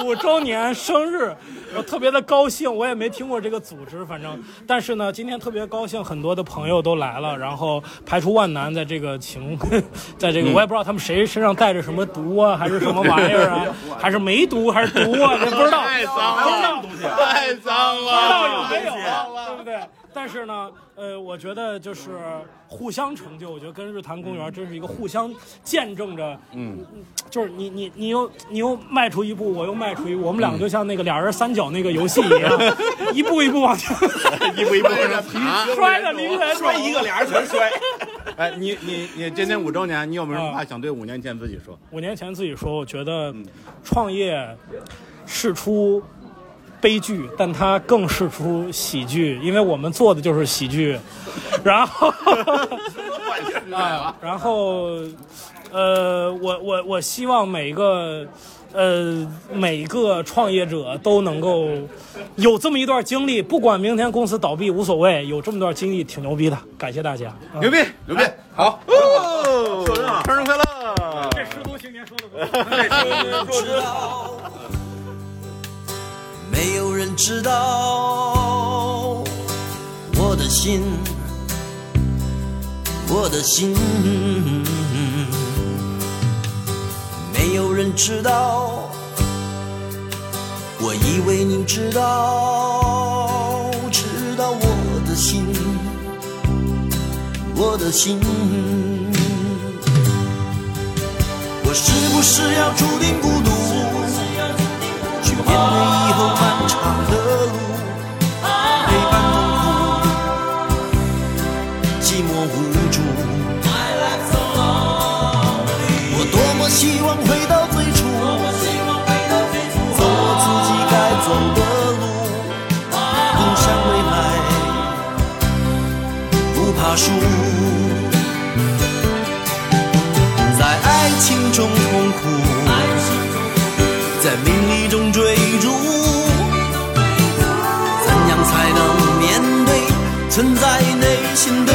五周年生日，我特别的高兴。我也没听过这个组织，反正，但是呢，今天特别高兴，很多的朋友都来了，然后排除万难，在这个情，[laughs] 在这个嗯。我也不知道他们谁身上带着什么毒啊，还是什么玩意儿啊，[laughs] 还是没毒还是毒啊，这不知道，[laughs] 太脏了太脏了不知道有，没有，对不对？但是呢，呃，我觉得就是互相成就，我觉得跟日坛公园真是一个互相见证着，嗯，就是你你你又你又迈出一步，我又迈出一步，我们两个就像那个俩人三角那个游戏一样，[laughs] 一步一步往前，[laughs] 一步一步往前爬，摔的离不开摔一个，俩人全摔。哎，你你你今年五周年，你有没有什么话想对五年前自己说？五年前自己说，我觉得创业事出悲剧，但它更是出喜剧，因为我们做的就是喜剧。然后，啊，然后，呃，我我我希望每个。呃，每个创业者都能够有这么一段经历，不管明天公司倒闭无所谓，有这么段经历挺牛逼的。感谢大家，嗯牛逼牛逼，好，哦，生日快乐！这十足青年说的不错。[laughs] 没有人知道我的心，我的心。没有人知道，我以为你知道，知道我的心，我的心。我是不是要注定孤独？去面对以后输。在爱情中痛苦，在名利中追逐，怎样才能面对存在内心的